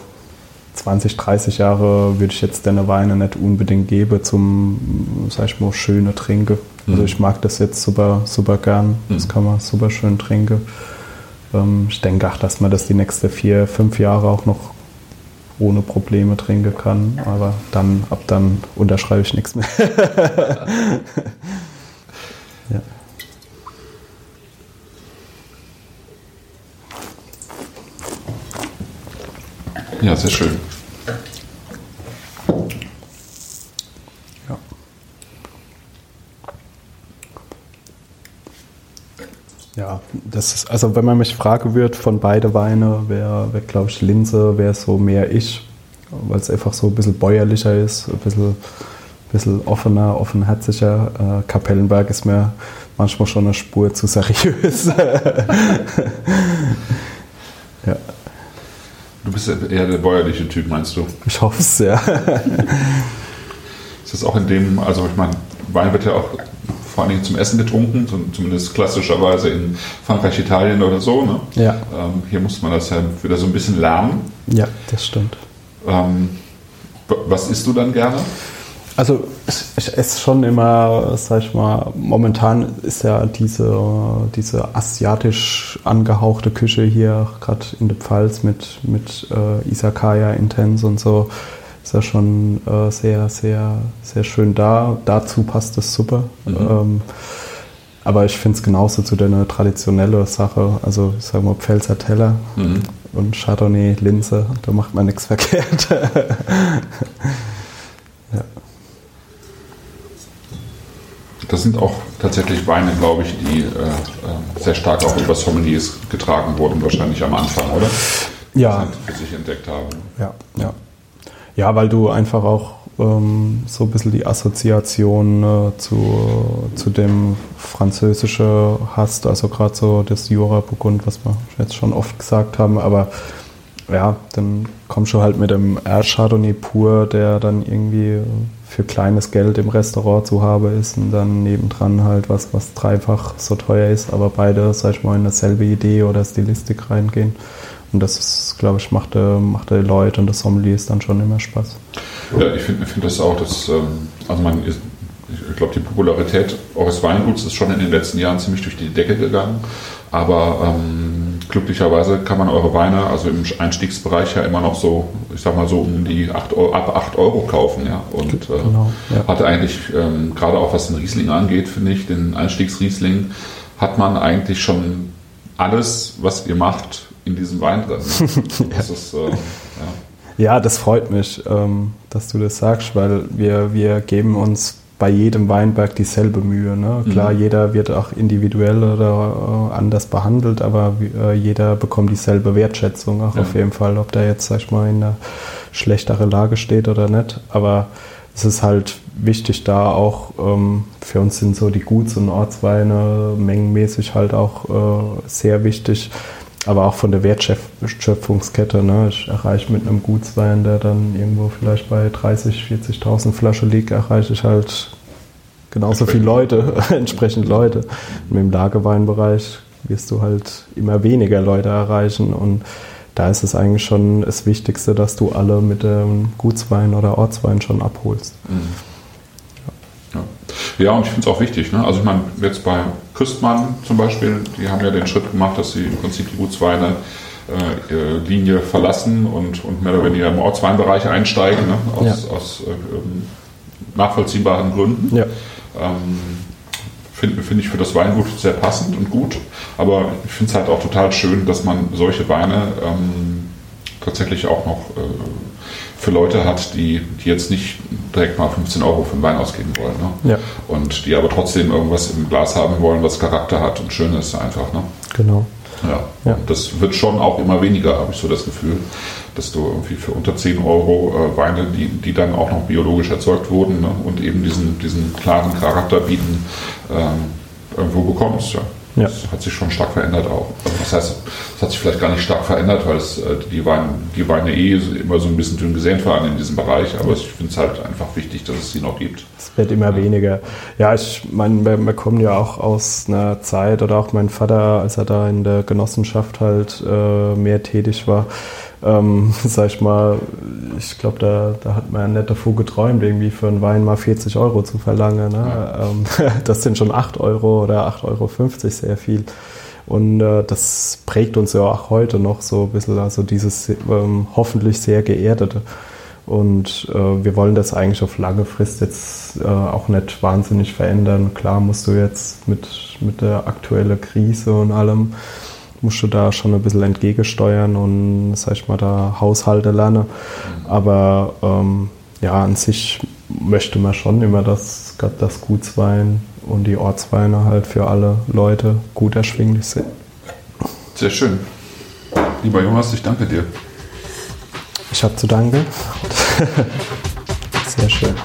20, 30 Jahre würde ich jetzt deine Weine nicht unbedingt geben zum, sag ich mal, schöne Trinken. Also mhm. ich mag das jetzt super, super gern. Das mhm. kann man super schön trinken. Ähm, ich denke auch, dass man das die nächsten vier, fünf Jahre auch noch ohne Probleme trinken kann. Aber dann, ab dann unterschreibe ich nichts mehr. (laughs) ja. ja, sehr schön. Ja, das ist, also wenn man mich fragen wird von beide Weine, wäre, wär, glaube ich, Linse wäre so mehr ich, weil es einfach so ein bisschen bäuerlicher ist, ein bisschen, bisschen offener, offenherziger. Äh, Kapellenberg ist mir manchmal schon eine Spur zu seriös. (laughs) ja. Du bist eher der bäuerliche Typ, meinst du? Ich hoffe es, ja. ist das auch in dem, also ich meine, Wein wird ja auch vor allem zum Essen getrunken, zumindest klassischerweise in Frankreich, Italien oder so. Ne? Ja. Ähm, hier muss man das ja wieder so ein bisschen lernen. Ja, das stimmt. Ähm, was isst du dann gerne? Also ich, esse schon immer, sag ich mal, momentan ist ja diese, diese asiatisch angehauchte Küche hier, gerade in der Pfalz mit, mit äh, Isakaya Intense und so, ist ja schon äh, sehr, sehr, sehr schön da. Dazu passt es super. Mhm. Ähm, aber ich finde es genauso zu der traditionellen Sache. Also ich sage mal Pfälzer Teller mhm. und Chardonnay, Linse, da macht man nichts (laughs) verkehrt. ja. Das sind auch tatsächlich Weine, glaube ich, die äh, äh, sehr stark auch über Sommeliers getragen wurden, wahrscheinlich am Anfang, oder? Ja. Die für sich entdeckt haben. Ja, ja. Ja, weil du einfach auch ähm, so ein bisschen die Assoziation äh, zu, zu dem Französischen hast, also gerade so das Jura-Burgund, was wir jetzt schon oft gesagt haben, aber ja, dann kommst du halt mit dem Air Chardonnay pur, der dann irgendwie für kleines Geld im Restaurant zu haben ist und dann nebendran halt was, was dreifach so teuer ist, aber beide, sag ich mal, in dasselbe Idee oder Stilistik reingehen. Und das ist, glaube ich, macht, der, macht der Leute und das Sommeliers dann schon immer Spaß. Ja, ich finde find das auch, dass, ähm, also man ist, ich glaube, die Popularität eures Weinguts ist schon in den letzten Jahren ziemlich durch die Decke gegangen. Aber ähm, glücklicherweise kann man eure Weine, also im Einstiegsbereich ja immer noch so, ich sag mal so um die 8 Euro, ab 8 Euro kaufen. Ja? Und äh, genau, ja. hatte eigentlich, ähm, gerade auch was den Riesling angeht, finde ich, den Einstiegsriesling, hat man eigentlich schon alles, was ihr macht, in diesem Wein drin. (laughs) Das ist, äh, ja. ja. das freut mich, ähm, dass du das sagst, weil wir, wir geben uns bei jedem Weinberg dieselbe Mühe. Ne? Klar, mhm. jeder wird auch individuell oder äh, anders behandelt, aber äh, jeder bekommt dieselbe Wertschätzung auch ja. auf jeden Fall, ob der jetzt, sag ich mal, in einer schlechteren Lage steht oder nicht. Aber es ist halt wichtig da auch, ähm, für uns sind so die Guts- und Ortsweine mengenmäßig halt auch äh, sehr wichtig, aber auch von der Wertschöpfungskette. Ne? Ich erreiche mit einem Gutswein, der dann irgendwo vielleicht bei 30, 40.000 Flaschen liegt, erreiche ich halt genauso viele Leute, (laughs) entsprechend Leute. Und Im Lageweinbereich wirst du halt immer weniger Leute erreichen und da ist es eigentlich schon das Wichtigste, dass du alle mit dem Gutswein oder Ortswein schon abholst. Mhm. Ja. und ich finde es auch wichtig. Ne? Also ich meine, jetzt bei Küstmann zum Beispiel, die haben ja den Schritt gemacht, dass sie im Prinzip die Gutsweine äh, Linie verlassen und, und mehr oder weniger im Ortsweinbereich einsteigen, ne? aus, ja. aus äh, nachvollziehbaren Gründen. Ja. Ähm, finde find ich für das Weingut sehr passend und gut. Aber ich finde es halt auch total schön, dass man solche Weine ähm, tatsächlich auch noch äh, für Leute hat, die, die jetzt nicht direkt mal 15 Euro für einen Wein ausgeben wollen. Ne? Ja. Und die aber trotzdem irgendwas im Glas haben wollen, was Charakter hat und schön ist einfach. Ne? Genau. Ja. ja. das wird schon auch immer weniger, habe ich so das Gefühl, dass du irgendwie für unter 10 Euro äh, Weine, die, die dann auch noch biologisch erzeugt wurden ne, und eben diesen, diesen klaren Charakter bieten, ähm, irgendwo bekommst. Ja. Ja. Das hat sich schon stark verändert auch. Also das heißt, es hat sich vielleicht gar nicht stark verändert, weil es, äh, die, Weine, die Weine eh immer so ein bisschen dünn gesät waren in diesem Bereich, aber ich finde es halt einfach wichtig, dass es sie noch gibt. Es wird immer ja. weniger. Ja, ich meine, wir, wir, kommen ja auch aus einer Zeit, oder auch mein Vater, als er da in der Genossenschaft halt äh, mehr tätig war, ähm, (laughs) sag ich mal, ich glaube, da, da hat man ja nicht davor geträumt, irgendwie für einen Wein mal 40 Euro zu verlangen. Ne? Ja. Ähm, (laughs) das sind schon 8 Euro oder 8,50 Euro sehr viel. Und äh, das prägt uns ja auch heute noch so ein bisschen, also dieses ähm, hoffentlich sehr geerdete. Und äh, wir wollen das eigentlich auf lange Frist jetzt äh, auch nicht wahnsinnig verändern. Klar musst du jetzt mit, mit der aktuellen Krise und allem musst du da schon ein bisschen entgegensteuern und, sag ich mal, da Haushalte lernen. Aber ähm, ja, an sich möchte man schon immer, dass das Gutswein und die Ortsweine halt für alle Leute gut erschwinglich sind. Sehr schön. Lieber Jonas, ich danke dir. Ich habe zu danken. (laughs) Sehr schön.